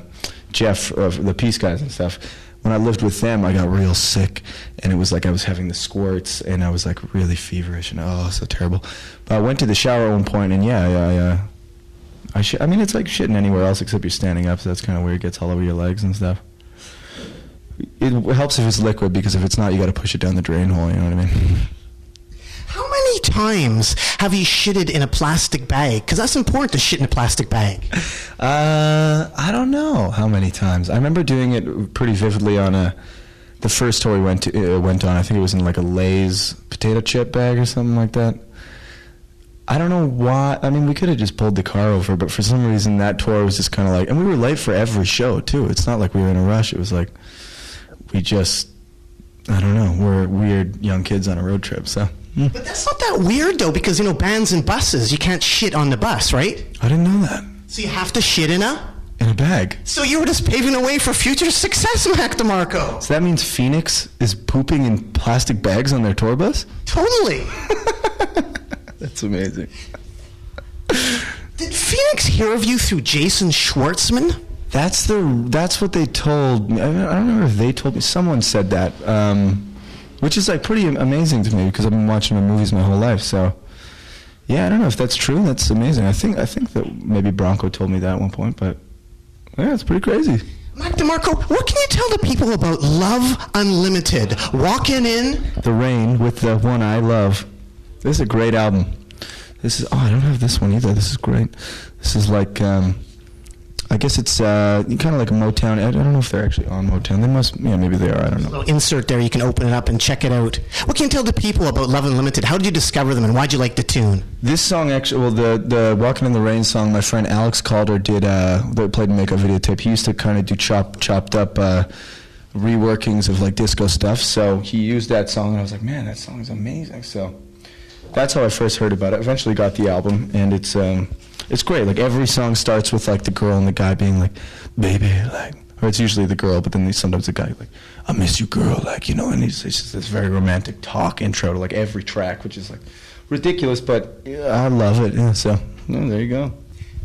Jeff of the Peace Guys and stuff. When I lived with them, I got real sick, and it was like I was having the squirts, and I was like really feverish, and oh, so terrible. But I went to the shower at one point, and yeah, I, I, uh, I, sh- I mean, it's like shitting anywhere else except you're standing up, so that's kind of weird. It gets all over your legs and stuff. It helps if it's liquid because if it's not, you got to push it down the drain hole. You know what I mean? How many times have you shitted in a plastic bag? Because that's important to shit in a plastic bag. Uh, I don't know how many times. I remember doing it pretty vividly on a the first tour we went to uh, went on. I think it was in like a Lay's potato chip bag or something like that. I don't know why. I mean, we could have just pulled the car over, but for some reason that tour was just kind of like, and we were late for every show too. It's not like we were in a rush. It was like we just, I don't know, we're weird young kids on a road trip. So mm. But that's not that weird though, because you know, bands and buses, you can't shit on the bus, right? I didn't know that So you have to shit in a. in a bag. So you were just paving the way for future success, Mac DeMarco. So that means Phoenix is pooping in plastic bags on their tour bus. Totally. That's amazing. Did Phoenix hear of you through Jason Schwartzman? That's the that's what they told me. I don't remember if they told me. Someone said that, um, which is like pretty amazing to me because I've been watching the movies my whole life. So, yeah, I don't know if that's true. That's amazing. I think I think that maybe Bronco told me that at one point, but yeah, it's pretty crazy. Mike DeMarco, what can you tell the people about Love Unlimited? Walking in, The Rain with the one I love. This is a great album. This is oh I don't have this one either. This is great. This is like um, I guess it's uh, kind of like a Motown. I don't know if they're actually on Motown. They must. Yeah, maybe they are. I don't know. little insert there, you can open it up and check it out. What can you tell the people about Love Unlimited? How did you discover them and why'd you like the tune? This song actually, well, the the Walking in the Rain song, my friend Alex Calder did. Uh, that played in Makeout Videotape. He used to kind of do chop chopped up uh, reworkings of like disco stuff. So he used that song, and I was like, man, that song is amazing. So that's how I first heard about it. Eventually got the album, and it's um, it's great. Like every song starts with like the girl and the guy being like, baby, like. Or it's usually the girl, but then sometimes the guy like, "I miss you, girl," like you know, and it's, it's just this very romantic talk intro to like every track, which is like ridiculous, but yeah, I love it. Yeah, so yeah, there you go.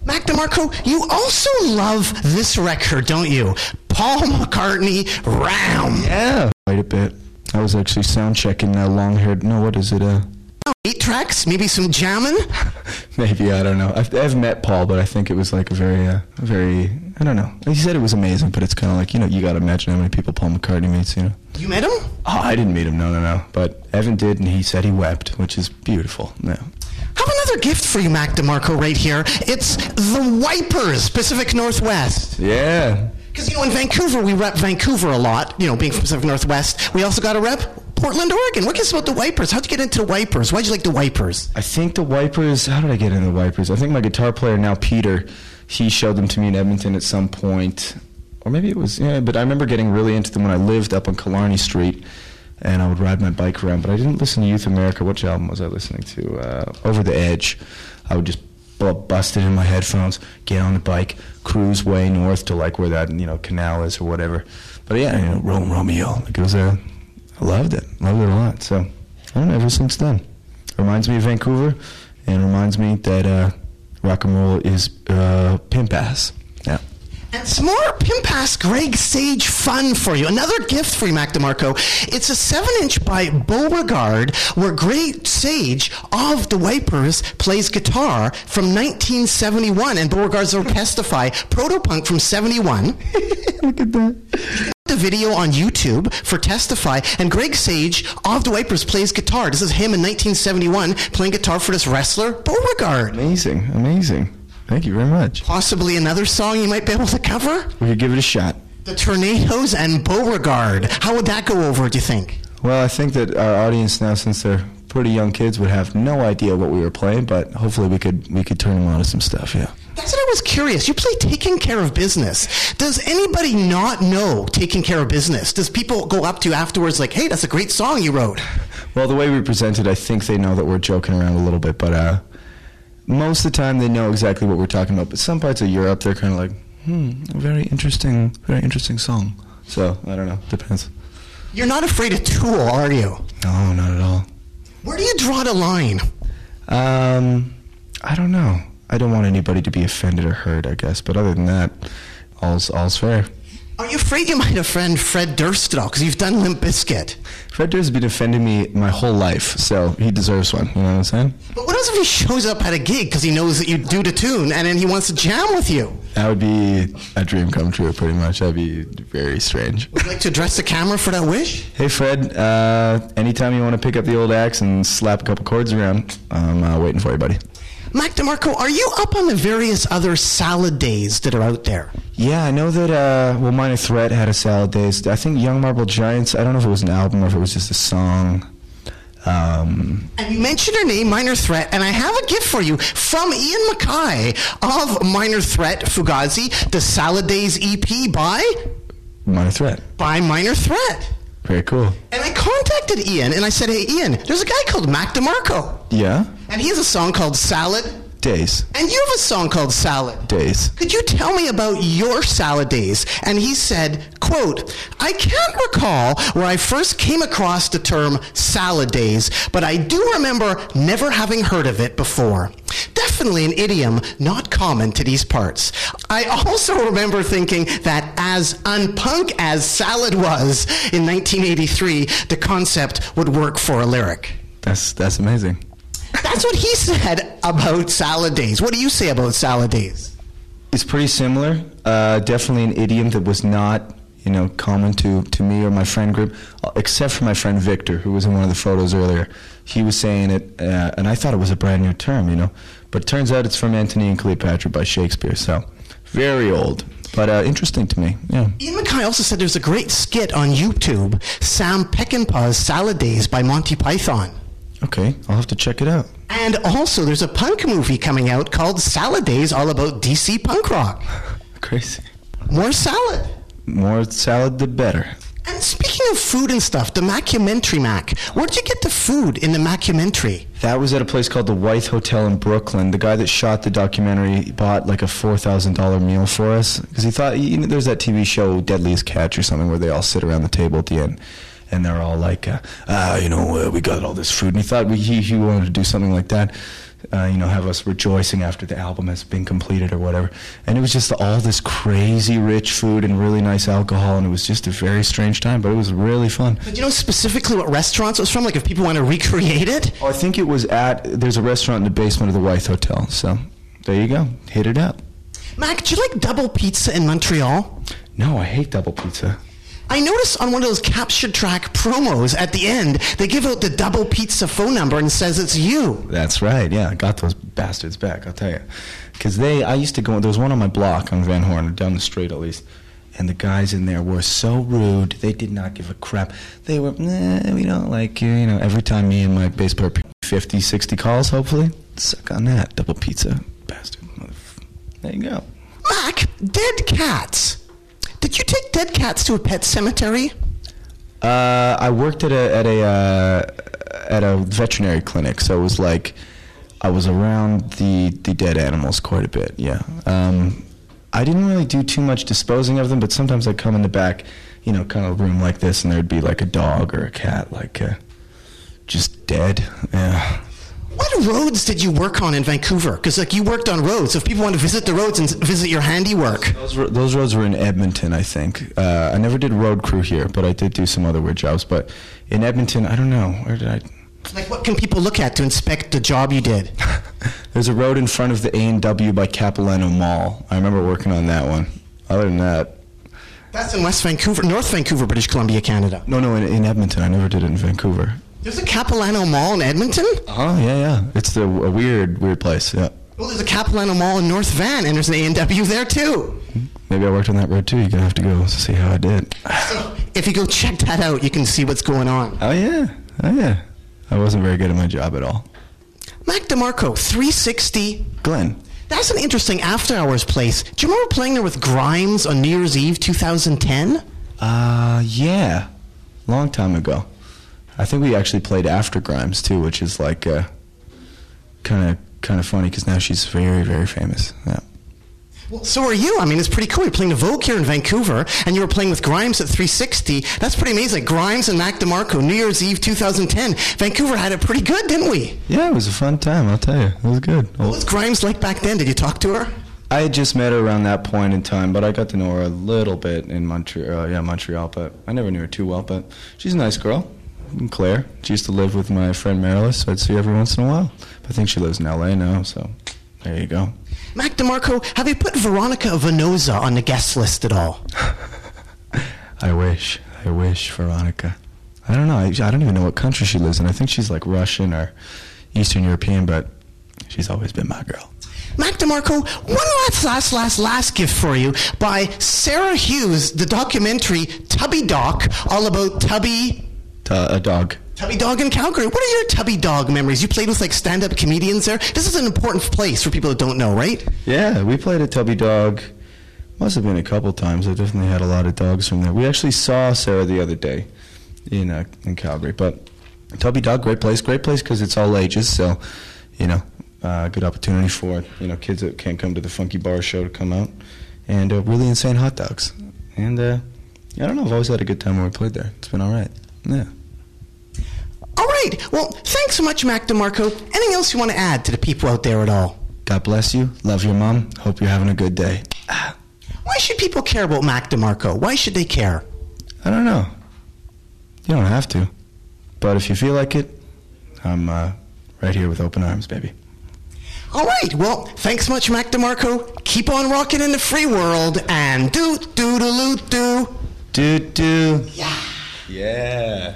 Mac DeMarco, you also love this record, don't you? Paul McCartney, Ram. Yeah, quite a bit. I was actually sound checking uh, long haired. No, what is it? Uh, Eight tracks, maybe some jamming. maybe I don't know. I've, I've met Paul, but I think it was like a very, uh, very. I don't know. He said it was amazing, but it's kind of like you know you got to imagine how many people Paul McCartney meets. You know. You met him? Oh, I didn't meet him. No, no, no. But Evan did, and he said he wept, which is beautiful. No. have another gift for you, Mac DeMarco, right here. It's the Wipers, Pacific Northwest. Yeah. Because, you know, in Vancouver, we rep Vancouver a lot, you know, being from Pacific Northwest. We also got to rep Portland, Oregon. What gives about the Wipers? How'd you get into the Wipers? Why'd you like the Wipers? I think the wipers. How did I get into the wipers? I think my guitar player now, Peter, he showed them to me in Edmonton at some point, or maybe it was yeah. But I remember getting really into them when I lived up on Killarney Street, and I would ride my bike around. But I didn't listen to Youth America. Which album was I listening to? Uh, Over the Edge. I would just bust it in my headphones, get on the bike, cruise way north to like where that you know canal is or whatever. But yeah, you know, Rome Romeo. Like it was a. I loved it. Loved it a lot. So I don't know. Ever since then, reminds me of Vancouver, and reminds me that uh, rock and roll is uh, pimp ass. Yeah. And some more Pimp Ass Greg Sage fun for you. Another gift for you, Mac DeMarco. It's a 7 inch by Beauregard where Greg Sage of the Wipers plays guitar from 1971 and Beauregard's Orchestify, proto punk from 71. Look at that. The video on YouTube for Testify, and Greg Sage of the Wipers plays guitar. This is him in 1971 playing guitar for this wrestler, Beauregard. Amazing, amazing. Thank you very much. Possibly another song you might be able to cover? We could give it a shot. The Tornadoes and Beauregard. How would that go over, do you think? Well, I think that our audience now, since they're pretty young kids, would have no idea what we were playing, but hopefully we could we could turn them on to some stuff. Yeah. That's what I was curious. You play Taking Care of Business. Does anybody not know Taking Care of Business? Does people go up to you afterwards like, hey, that's a great song you wrote? Well, the way we present it, I think they know that we're joking around a little bit, but uh, most of the time they know exactly what we're talking about. But some parts of Europe, they're kind of like, hmm, very interesting, very interesting song. So I don't know. Depends. You're not afraid of Tool, are you? No, not at all. Where do you draw the line? Um, I don't know. I don't want anybody to be offended or hurt, I guess. But other than that, all's all's fair. Are you afraid you might offend Fred Durst at all? Because you've done Limp Bizkit. Fred Durst has been offending me my whole life, so he deserves one. You know what I'm saying? But what else if he shows up at a gig because he knows that you do the tune and then he wants to jam with you? That would be a dream come true, pretty much. That'd be very strange. Would you like to address the camera for that wish? Hey, Fred. Uh, anytime you want to pick up the old axe and slap a couple chords around, I'm uh, waiting for you, buddy. Mac DeMarco, are you up on the various other salad days that are out there? Yeah, I know that. Uh, well, Minor Threat had a salad days. I think Young Marble Giants. I don't know if it was an album or if it was just a song. Um, And you mentioned her name, Minor Threat, and I have a gift for you from Ian MacKaye of Minor Threat Fugazi, the Salad Days EP by Minor Threat. by Minor Threat. Very cool. And I contacted Ian and I said, Hey Ian, there's a guy called Mac DeMarco. Yeah. And he has a song called Salad. Days. And you have a song called Salad. Days. Could you tell me about your salad days? And he said, quote, I can't recall where I first came across the term salad days, but I do remember never having heard of it before. Definitely an idiom not common to these parts. I also remember thinking that as unpunk as salad was in 1983, the concept would work for a lyric. That's that's amazing. That's what he said about salad days. What do you say about salad days? It's pretty similar. Uh, definitely an idiom that was not, you know, common to, to me or my friend group, uh, except for my friend Victor, who was in one of the photos earlier. He was saying it, uh, and I thought it was a brand new term, you know. But it turns out it's from Antony and Cleopatra by Shakespeare, so very old, but uh, interesting to me. Yeah. Ian MacKaye also said there's a great skit on YouTube, Sam Peckinpah's Salad Days by Monty Python. Okay, I'll have to check it out. And also, there's a punk movie coming out called Salad Days, all about DC punk rock. Crazy. More salad. More salad, the better. And speaking of food and stuff, the Macumentary Mac, where'd you get the food in the Macumentary? That was at a place called the Wythe Hotel in Brooklyn. The guy that shot the documentary bought like a four thousand dollar meal for us because he thought you know, there's that TV show Deadliest Catch or something where they all sit around the table at the end, and they're all like, uh, ah, you know, uh, we got all this food, and he thought we, he he wanted to do something like that. Uh, you know, have us rejoicing after the album has been completed or whatever. And it was just all this crazy rich food and really nice alcohol, and it was just a very strange time, but it was really fun. But you know specifically what restaurants it was from? Like if people want to recreate it? Oh, I think it was at, there's a restaurant in the basement of the Wythe Hotel. So there you go. Hit it up. Mac, do you like double pizza in Montreal? No, I hate double pizza. I noticed on one of those capture track promos at the end, they give out the double pizza phone number and says it's you. That's right. Yeah, I got those bastards back, I'll tell you. Because they, I used to go, there was one on my block on Van Horne, down the street at least. And the guys in there were so rude. They did not give a crap. They were, nah, we don't like you. You know, every time me and my bass player, 50, 60 calls, hopefully, suck on that. Double pizza, bastard. There you go. Mac, dead cats. Did you take dead cats to a pet cemetery? Uh, I worked at a at a uh, at a veterinary clinic, so it was like I was around the the dead animals quite a bit. Yeah. Um, I didn't really do too much disposing of them, but sometimes I'd come in the back, you know, kind of room like this, and there'd be like a dog or a cat, like uh, just dead. Yeah. What roads did you work on in Vancouver? Because like you worked on roads. So if people want to visit the roads and visit your handiwork, Those, ro- those roads were in Edmonton, I think. Uh, I never did road crew here, but I did do some other weird jobs. But in Edmonton, I don't know. Where did I? like what can people look at to inspect the job you did? There's a road in front of the A&W by Capilano Mall. I remember working on that one. Other than that, That's in West Vancouver, North Vancouver, British Columbia, Canada. no, no, in, in Edmonton. I never did it in Vancouver. There's a Capilano Mall in Edmonton. Oh, yeah, yeah. It's the, a weird, weird place, yeah. Well, there's a Capilano Mall in North Van, and there's an A&W there too. Maybe I worked on that road too. You're going to have to go see how I did. If you go check that out, you can see what's going on. Oh, yeah. Oh, yeah. I wasn't very good at my job at all. Mac DeMarco, 360. Glen. That's an interesting after-hours place. Do you remember playing there with Grimes on New Year's Eve 2010? Uh, yeah. Long time ago. I think we actually played after Grimes too, which is like kind of kind of funny because now she's very very famous. Yeah. Well, so are you. I mean, it's pretty cool. You're playing the Vogue here in Vancouver, and you were playing with Grimes at 360. That's pretty amazing. Grimes and Mac DeMarco, New Year's Eve 2010. Vancouver had it pretty good, didn't we? Yeah, it was a fun time. I'll tell you, it was good. What was Grimes like back then? Did you talk to her? I had just met her around that point in time, but I got to know her a little bit in Montreal. Uh, yeah, Montreal, but I never knew her too well. But she's a nice girl. And Claire. She used to live with my friend Marilis, so I'd see her every once in a while. I think she lives in L.A. now, so there you go. Mac DeMarco, have you put Veronica Venosa on the guest list at all? I wish. I wish, Veronica. I don't know. I, I don't even know what country she lives in. I think she's like Russian or Eastern European, but she's always been my girl. Mac DeMarco, one last, last, last, last gift for you by Sarah Hughes, the documentary Tubby Doc, all about Tubby, A dog. Tubby Dog in Calgary. What are your Tubby Dog memories? You played with like stand-up comedians there. This is an important place for people that don't know, right? Yeah, we played at Tubby Dog. Must have been a couple times. I definitely had a lot of dogs from there. We actually saw Sarah the other day in uh, in Calgary. But Tubby Dog, great place, great place because it's all ages. So, you know, uh, good opportunity for you know kids that can't come to the Funky Bar show to come out, and uh, really insane hot dogs. And uh, I don't know, I've always had a good time when we played there. It's been all right. Yeah. All right. Well, thanks so much, Mac DeMarco. Anything else you want to add to the people out there at all? God bless you. Love your mom. Hope you're having a good day. Why should people care about Mac DeMarco? Why should they care? I don't know. You don't have to. But if you feel like it, I'm uh, right here with open arms, baby. All right. Well, thanks much, Mac DeMarco. Keep on rocking in the free world and do do do do do. Do do. Yeah. Yeah.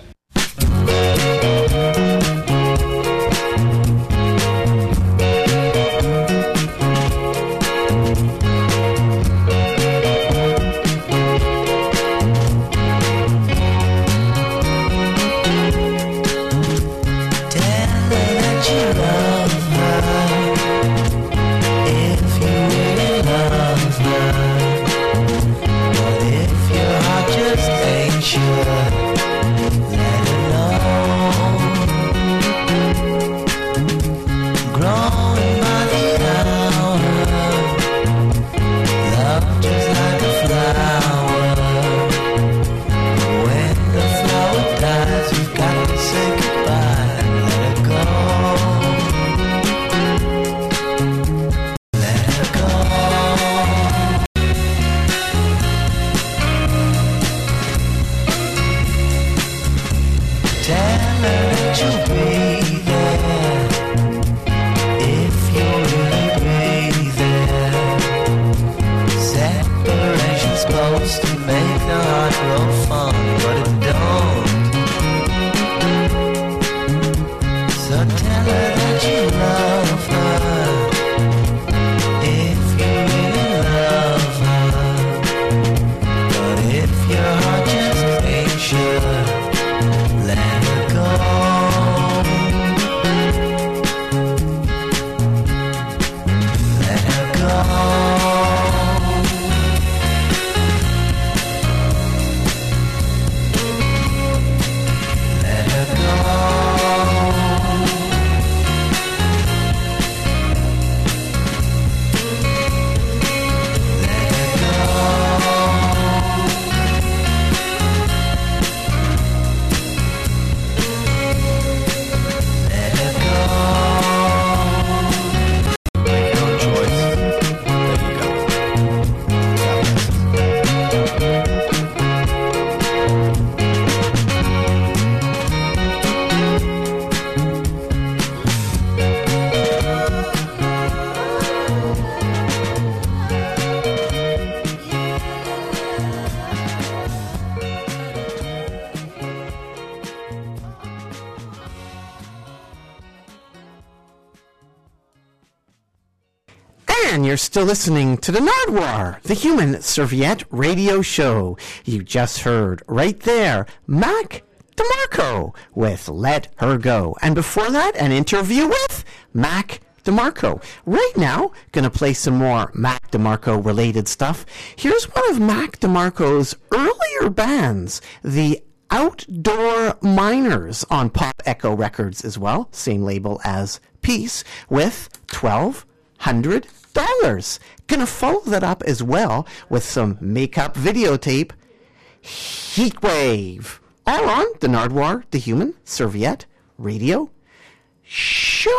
And you're still listening to the Nardwuar, the Human Serviette Radio Show. You just heard right there, Mac DeMarco with Let Her Go. And before that, an interview with Mac DeMarco. Right now, gonna play some more Mac DeMarco related stuff. Here's one of Mac DeMarco's earlier bands, the Outdoor Miners on Pop Echo Records as well, same label as Peace, with $1,200. Gonna follow that up as well with some Makeout Videotape Heatwave. All on the Nardwuar, the Human Serviette Radio Show.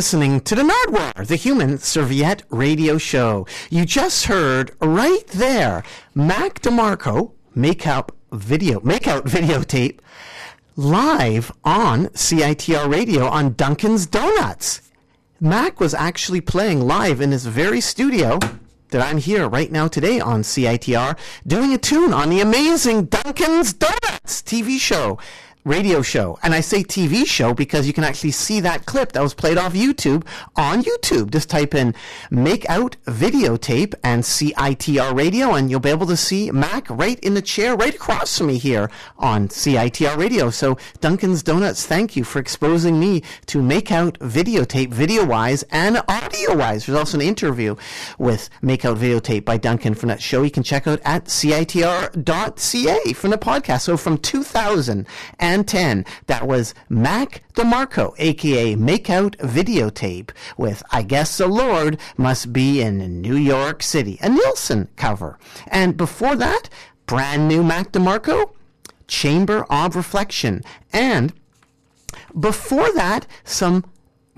Listening to the Nardwuar, the Human Serviette Radio Show. You just heard right there Mac DeMarco make out video, make out videotape live on CITR Radio on Duncan's Donuts. Mac was actually playing live in his very studio that I'm here right now today on CITR doing a tune on the amazing Duncan's Donuts TV show, radio show. And I say TV show because you can actually see that clip that was played off YouTube on YouTube. Just type in make out videotape and CITR radio and you'll be able to see Mac right in the chair right across from me here on CITR radio. So Duncan's Donuts, thank you for exposing me to make out videotape video wise and audio wise. There's also an interview with make out videotape by Duncan from that show you can check out at CITR.ca from the podcast. So from 2010, that was Mac DeMarco, aka Makeout Videotape with I Guess the Lord Must Be in New York City, a Nilsson cover. And before that, brand new Mac DeMarco, Chamber of Reflection. And before that, some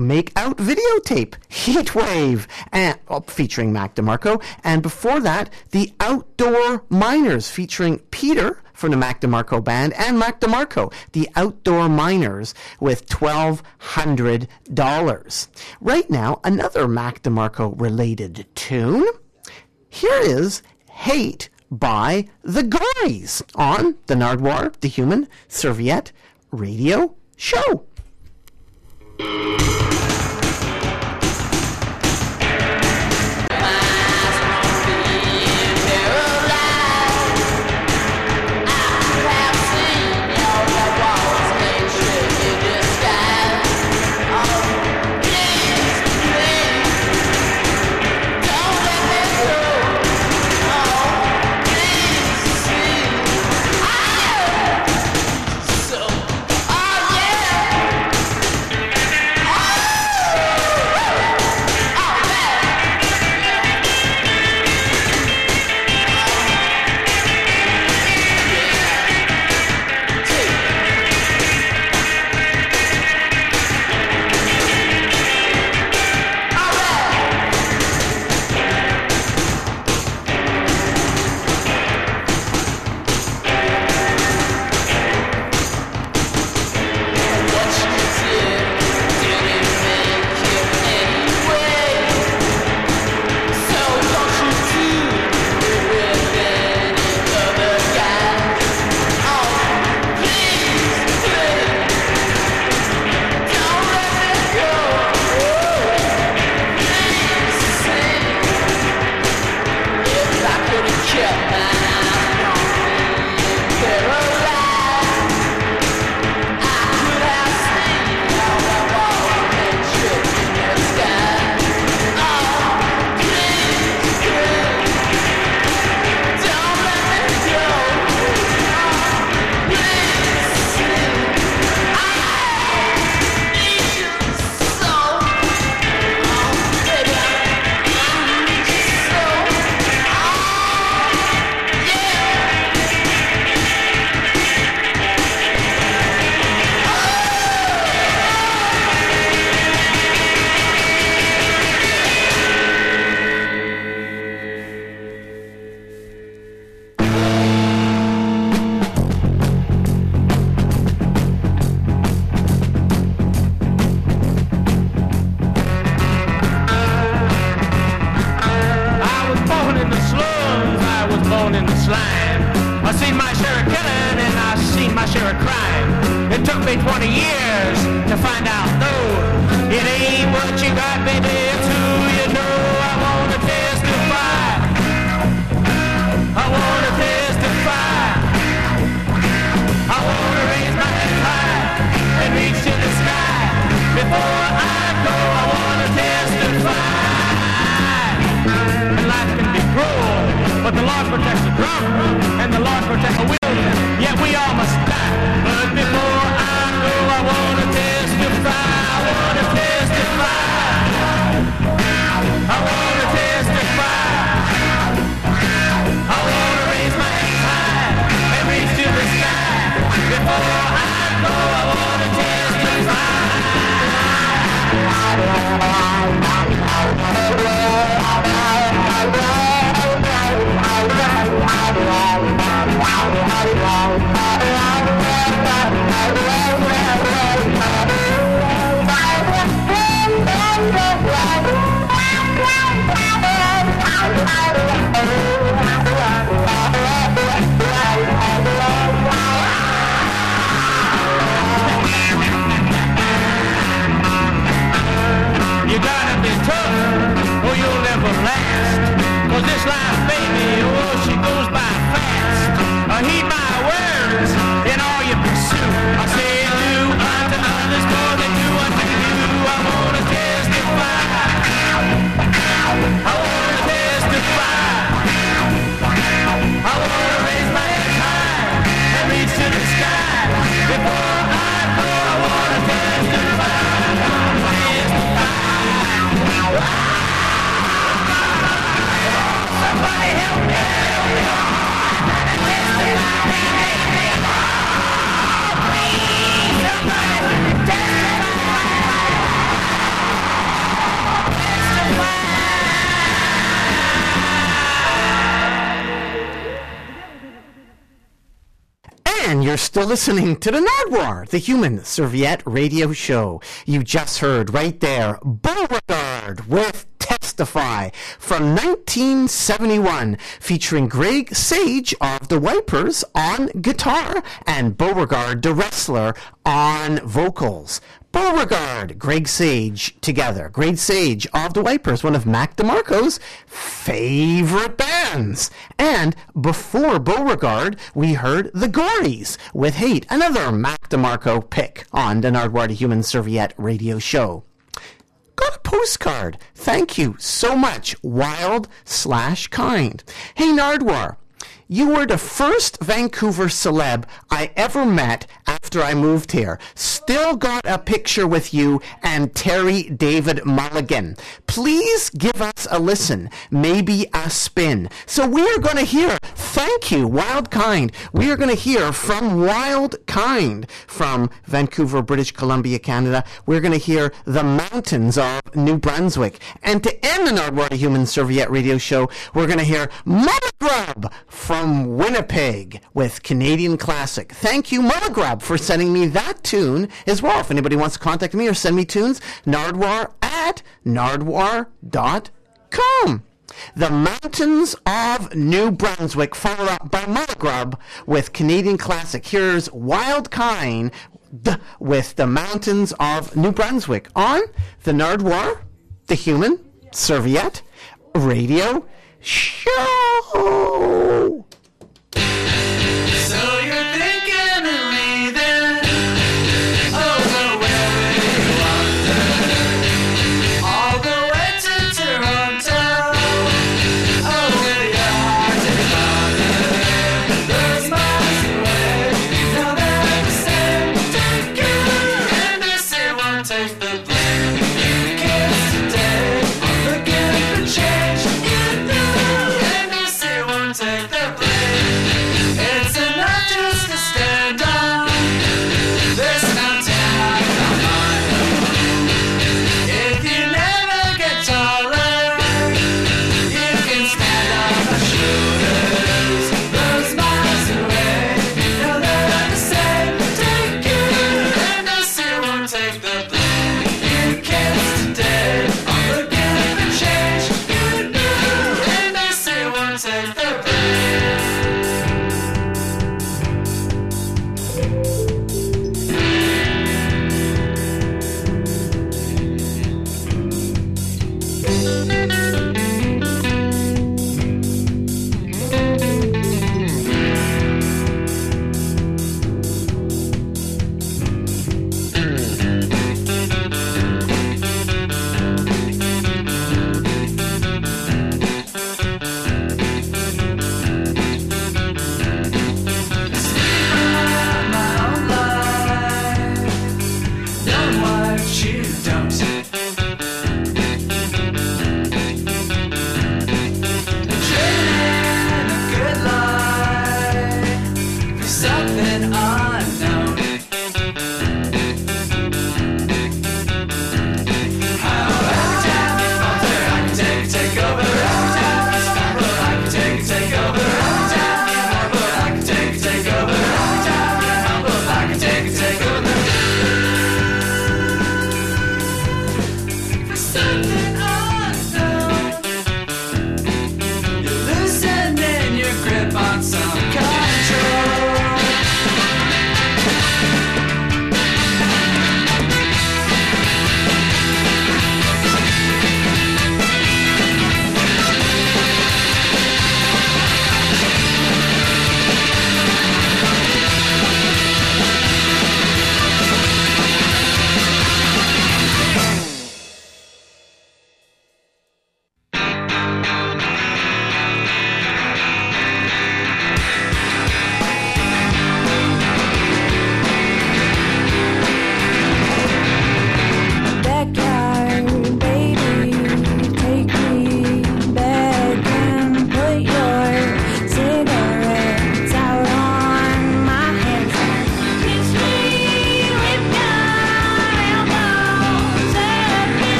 make out videotape, Heatwave, and well, featuring Mac DeMarco. And before that, the Outdoor Miners featuring Peter from the Mac DeMarco band and Mac DeMarco, the Outdoor Miners with $1,200. Right now, another Mac DeMarco related tune. Here is Hate by the Guys on the Nardwuar, the Human Serviette Radio Show. Thank you. You're listening to the Nardwuar, the Human Serviette Radio Show. You just heard right there Beauregard with Testify from 1971, featuring Greg Sage of the Wipers on guitar and Beauregard the Wrestler on vocals. Beauregard, Greg Sage together. Greg Sage of the Wipers, one of Mac DeMarco's favorite bands. And before Beauregard, we heard The Gories with Hate, another Mac DeMarco pick on the Nardwuar Human Serviette radio show. Got a postcard. Thank you so much, wild slash kind. Hey Nardwuar, you were the first Vancouver celeb I ever met after I moved here. Still got a picture with you and Terry David Mulligan. Please give us a listen, maybe a spin. So we are going to hear, thank you, Wild Kind. We are going to hear from Wild Kind from Vancouver, British Columbia, Canada. We're going to hear the mountains of New Brunswick. And to end the Nardwater Human Serviette radio show, we're going to hear Mother Grub from Winnipeg with Canadian Classic. Thank you, Mother Grub, for sending me that tune as well. If anybody wants to contact me or send me tunes, nardwuar at nardwuar.com. The Mountains of New Brunswick, followed up by Mother Grub with Canadian Classic. Here's Wild Kind with the Mountains of New Brunswick on the Nardwuar, the Human Serviette Radio Show.